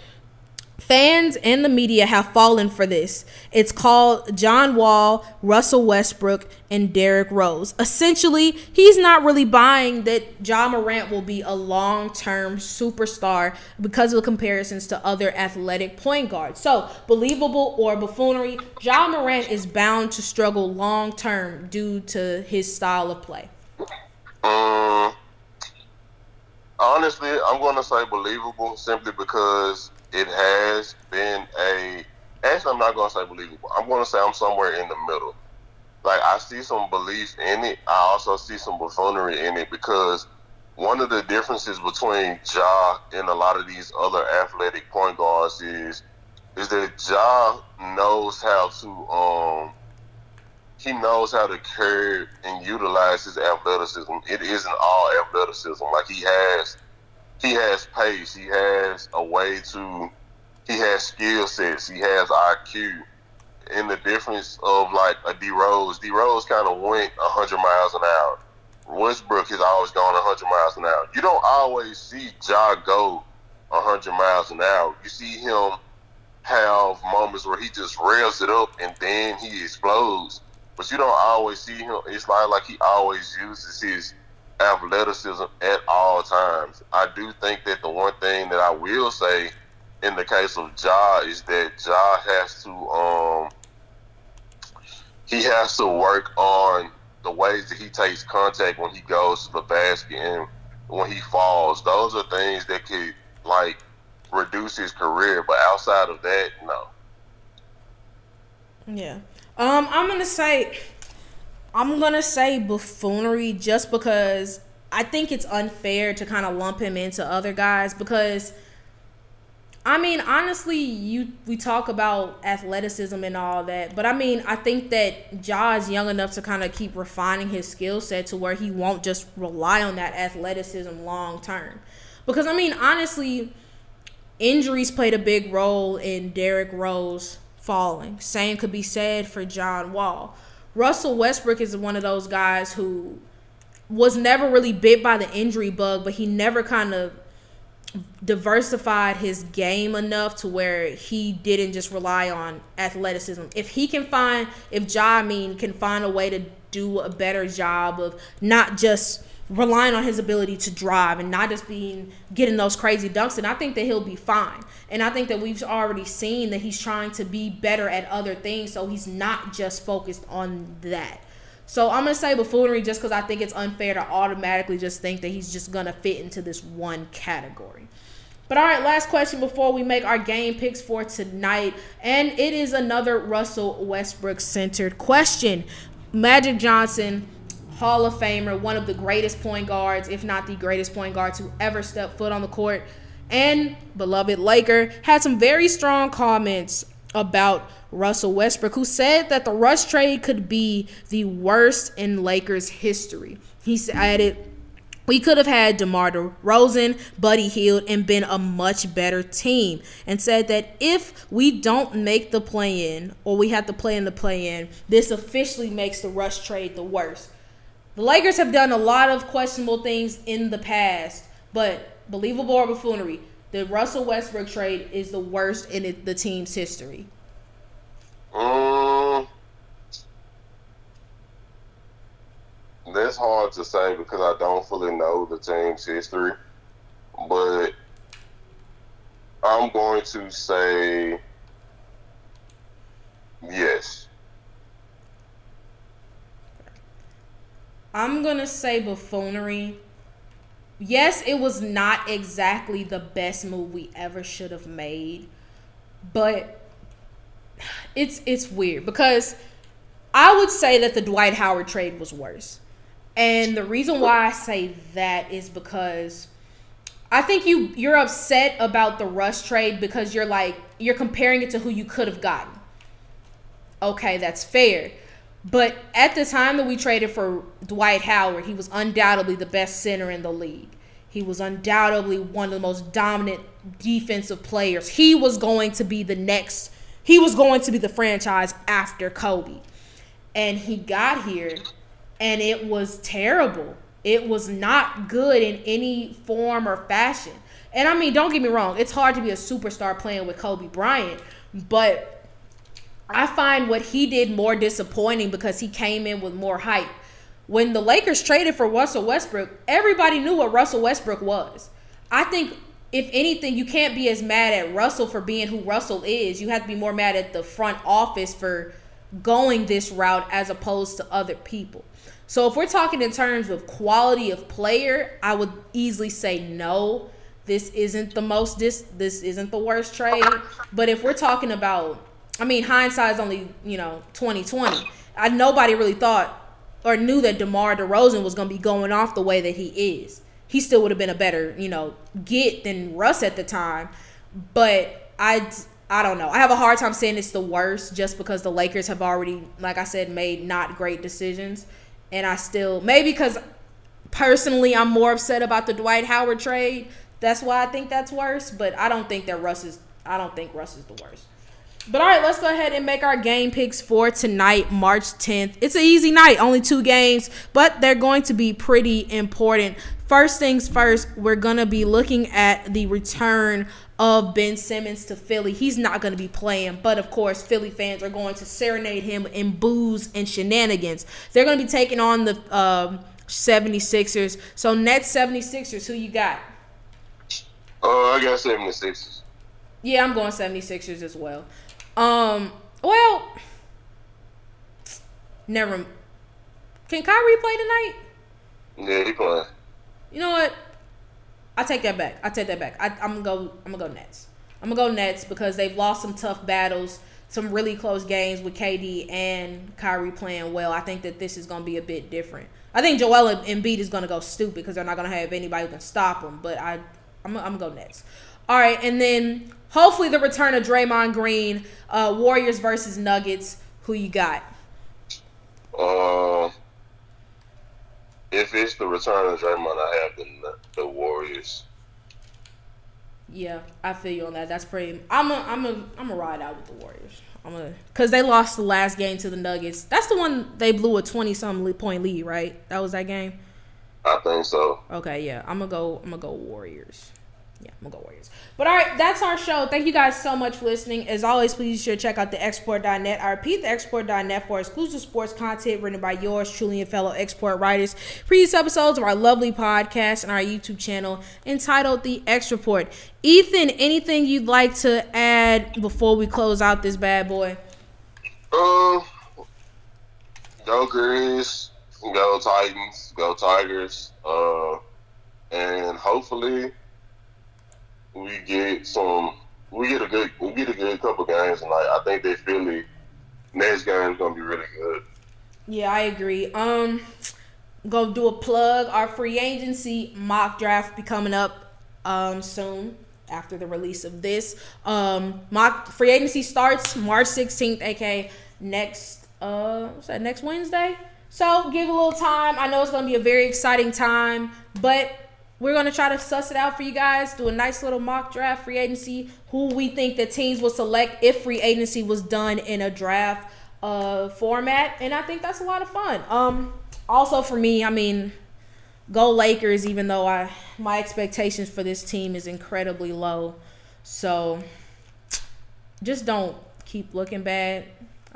Fans and the media have fallen for this. It's called John Wall, Russell Westbrook, and Derrick Rose. Essentially, he's not really buying that Ja Morant will be a long term superstar because of the comparisons to other athletic point guards. So, believable or buffoonery, Ja Morant is bound to struggle long term due to his style of play. Um, honestly, I'm going to say believable simply because it has been a. Actually, I'm not to say believable. I'm to say I'm somewhere in the middle. Like I see some belief in it. I also see some buffoonery in it because one of the differences between Ja and a lot of these other athletic point guards is is that Ja knows how to um he knows how to curb and utilize his athleticism. It isn't all athleticism. Like he has he has pace. He has a way to. He has skill sets. He has IQ. And the difference of like a D Rose, D Rose kind of went 100 miles an hour. Westbrook has always gone 100 miles an hour. You don't always see Ja go 100 miles an hour. You see him have moments where he just rails it up and then he explodes. But you don't always see him. It's not like he always uses his athleticism at all times. I do think that the one thing that I will say in the case of Ja is that Ja has to um he has to work on the ways that he takes contact when he goes to the basket and when he falls. Those are things that could like reduce his career, but outside of that, no. Yeah. Um, I'm gonna say I'm gonna say buffoonery just because I think it's unfair to kind of lump him into other guys because I mean honestly you we talk about athleticism and all that but I mean I think that Ja is young enough to kind of keep refining his skill set to where he won't just rely on that athleticism long term. Because I mean honestly injuries played a big role in Derrick Rose falling. Same could be said for John Wall Russell Westbrook is one of those guys who was never really bit by the injury bug, but he never kind of diversified his game enough to where he didn't just rely on athleticism. If he can find, if Ja I mean can find a way to do a better job of not just relying on his ability to drive and not just being getting those crazy dunks and I think that he'll be fine. And I think that we've already seen that he's trying to be better at other things so he's not just focused on that. So I'm gonna say buffoonery just because I think it's unfair to automatically just think that he's just gonna fit into this one category. But all right, last question before we make our game picks for tonight, and it is another Russell Westbrook centered question. Magic Johnson Hall of Famer, one of the greatest point guards, if not the greatest point guard to ever step foot on the court, and beloved Laker, had some very strong comments about Russell Westbrook, who said that the Russ trade could be the worst in Lakers history. He added, we could have had DeMar DeRozan, Buddy Hield, and been a much better team. And said that if we don't make the play in, or we have to play in the play in, this officially makes the Russ trade the worst. The Lakers have done a lot of questionable things in the past, but believable or buffoonery, the Russell Westbrook trade is the worst in it, the team's history. Um, that's hard to say because I don't fully know the team's history, but I'm going to say yes. I'm gonna say buffoonery. Yes, it was not exactly the best move we ever should have made, but it's it's weird because I would say that the Dwight Howard trade was worse. And the reason why I say that is because I think you you're upset about the Russ trade because you're like you're comparing it to who you could have gotten. Okay, that's fair. But at the time that we traded for Dwight Howard, he was undoubtedly the best center in the league. He was undoubtedly one of the most dominant defensive players. He was going to be the next, he was going to be the franchise after Kobe. And he got here and it was terrible. It was not good in any form or fashion. And I mean, don't get me wrong, it's hard to be a superstar playing with Kobe Bryant, but I find what he did more disappointing because he came in with more hype. When the Lakers traded for Russell Westbrook, everybody knew what Russell Westbrook was. I think if anything, you can't be as mad at Russell for being who Russell is. You have to be more mad at the front office for going this route as opposed to other people. So if we're talking in terms of quality of player, I would easily say no. This isn't the most this this isn't the worst trade. But if we're talking about I mean, hindsight is only you know twenty twenty. I nobody really thought or knew that DeMar DeRozan was going to be going off the way that he is. He still would have been a better you know get than Russ at the time, but I I don't know. I have a hard time saying it's the worst just because the Lakers have already, like I said, made not great decisions, and I still maybe because personally I'm more upset about the Dwight Howard trade. That's why I think that's worse. But I don't think that Russ is. I don't think Russ is the worst. But all right, let's go ahead and make our game picks for tonight, March 10th. It's an easy night, only two games, but they're going to be pretty important. First things first, we're going to be looking at the return of Ben Simmons to Philly. He's not going to be playing, but of course, Philly fans are going to serenade him in boos and shenanigans. They're going to be taking on the um, 76ers. So, Nets 76ers, who you got? Uh, I got 76ers. Yeah, I'm going 76ers as well. Um, well, never. Can Kyrie play tonight? Yeah, he playing. You know what? I take that back. I take that back. I, am gonna go. I'm gonna go Nets. I'm gonna go Nets because they've lost some tough battles, some really close games with KD and Kyrie playing well. I think that this is gonna be a bit different. I think Joel Embiid is gonna go stupid because they're not gonna have anybody who can stop him. But I, I'm, I'm gonna go Nets. All right, and then hopefully the return of Draymond Green, uh, Warriors versus Nuggets. Who you got? Uh, if it's the return of Draymond, I have the the Warriors. Yeah, I feel you on that. That's pretty. I'm a, I'm a, I'm a ride out with the Warriors. I'm a, cause they lost the last game to the Nuggets. That's the one they blew a twenty some point lead, right? That was that game. I think so. Okay, yeah, I'm gonna go. I'm gonna go Warriors yeah, I'm gonna go Warriors. But all right, that's our show. Thank you guys so much for listening. As always, please sure check out thexreport.net. I repeat, thexreport.net for exclusive sports content written by yours truly and fellow X Report writers. Previous episodes of our lovely podcast and our YouTube channel entitled The X Report. Ethan, anything you'd like to add before we close out this bad boy? Um, go Grizz, go Titans, go Tigers, uh, and hopefully we get some, we get a good, we get a good couple games tonight. I think that Philly next game is gonna be really good. Yeah, I agree. Um, go do a plug. Our free agency mock draft be coming up um soon after the release of this. Um, mock free agency starts March 16th, aka next uh what's that next Wednesday. So give a little time. I know it's gonna be a very exciting time, but we're gonna try to suss it out for you guys. Do a nice little mock draft, free agency. Who we think the teams will select if free agency was done in a draft uh, format, and I think that's a lot of fun. Um, also for me, I mean, go Lakers, even though I my expectations for this team is incredibly low. So just don't keep looking bad.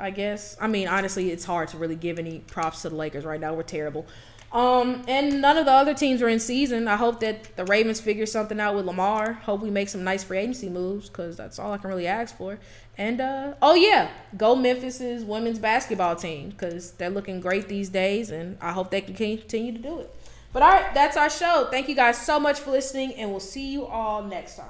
I guess. I mean, honestly, it's hard to really give any props to the Lakers right now. We're terrible. Um, and none of the other teams are in season. I hope that the Ravens figure something out with Lamar. Hope we make some nice free agency moves because that's all I can really ask for. And uh, oh yeah, go Memphis's women's basketball team because they're looking great these days, and I hope they can continue to do it. But all right, that's our show. Thank you guys so much for listening, and we'll see you all next time.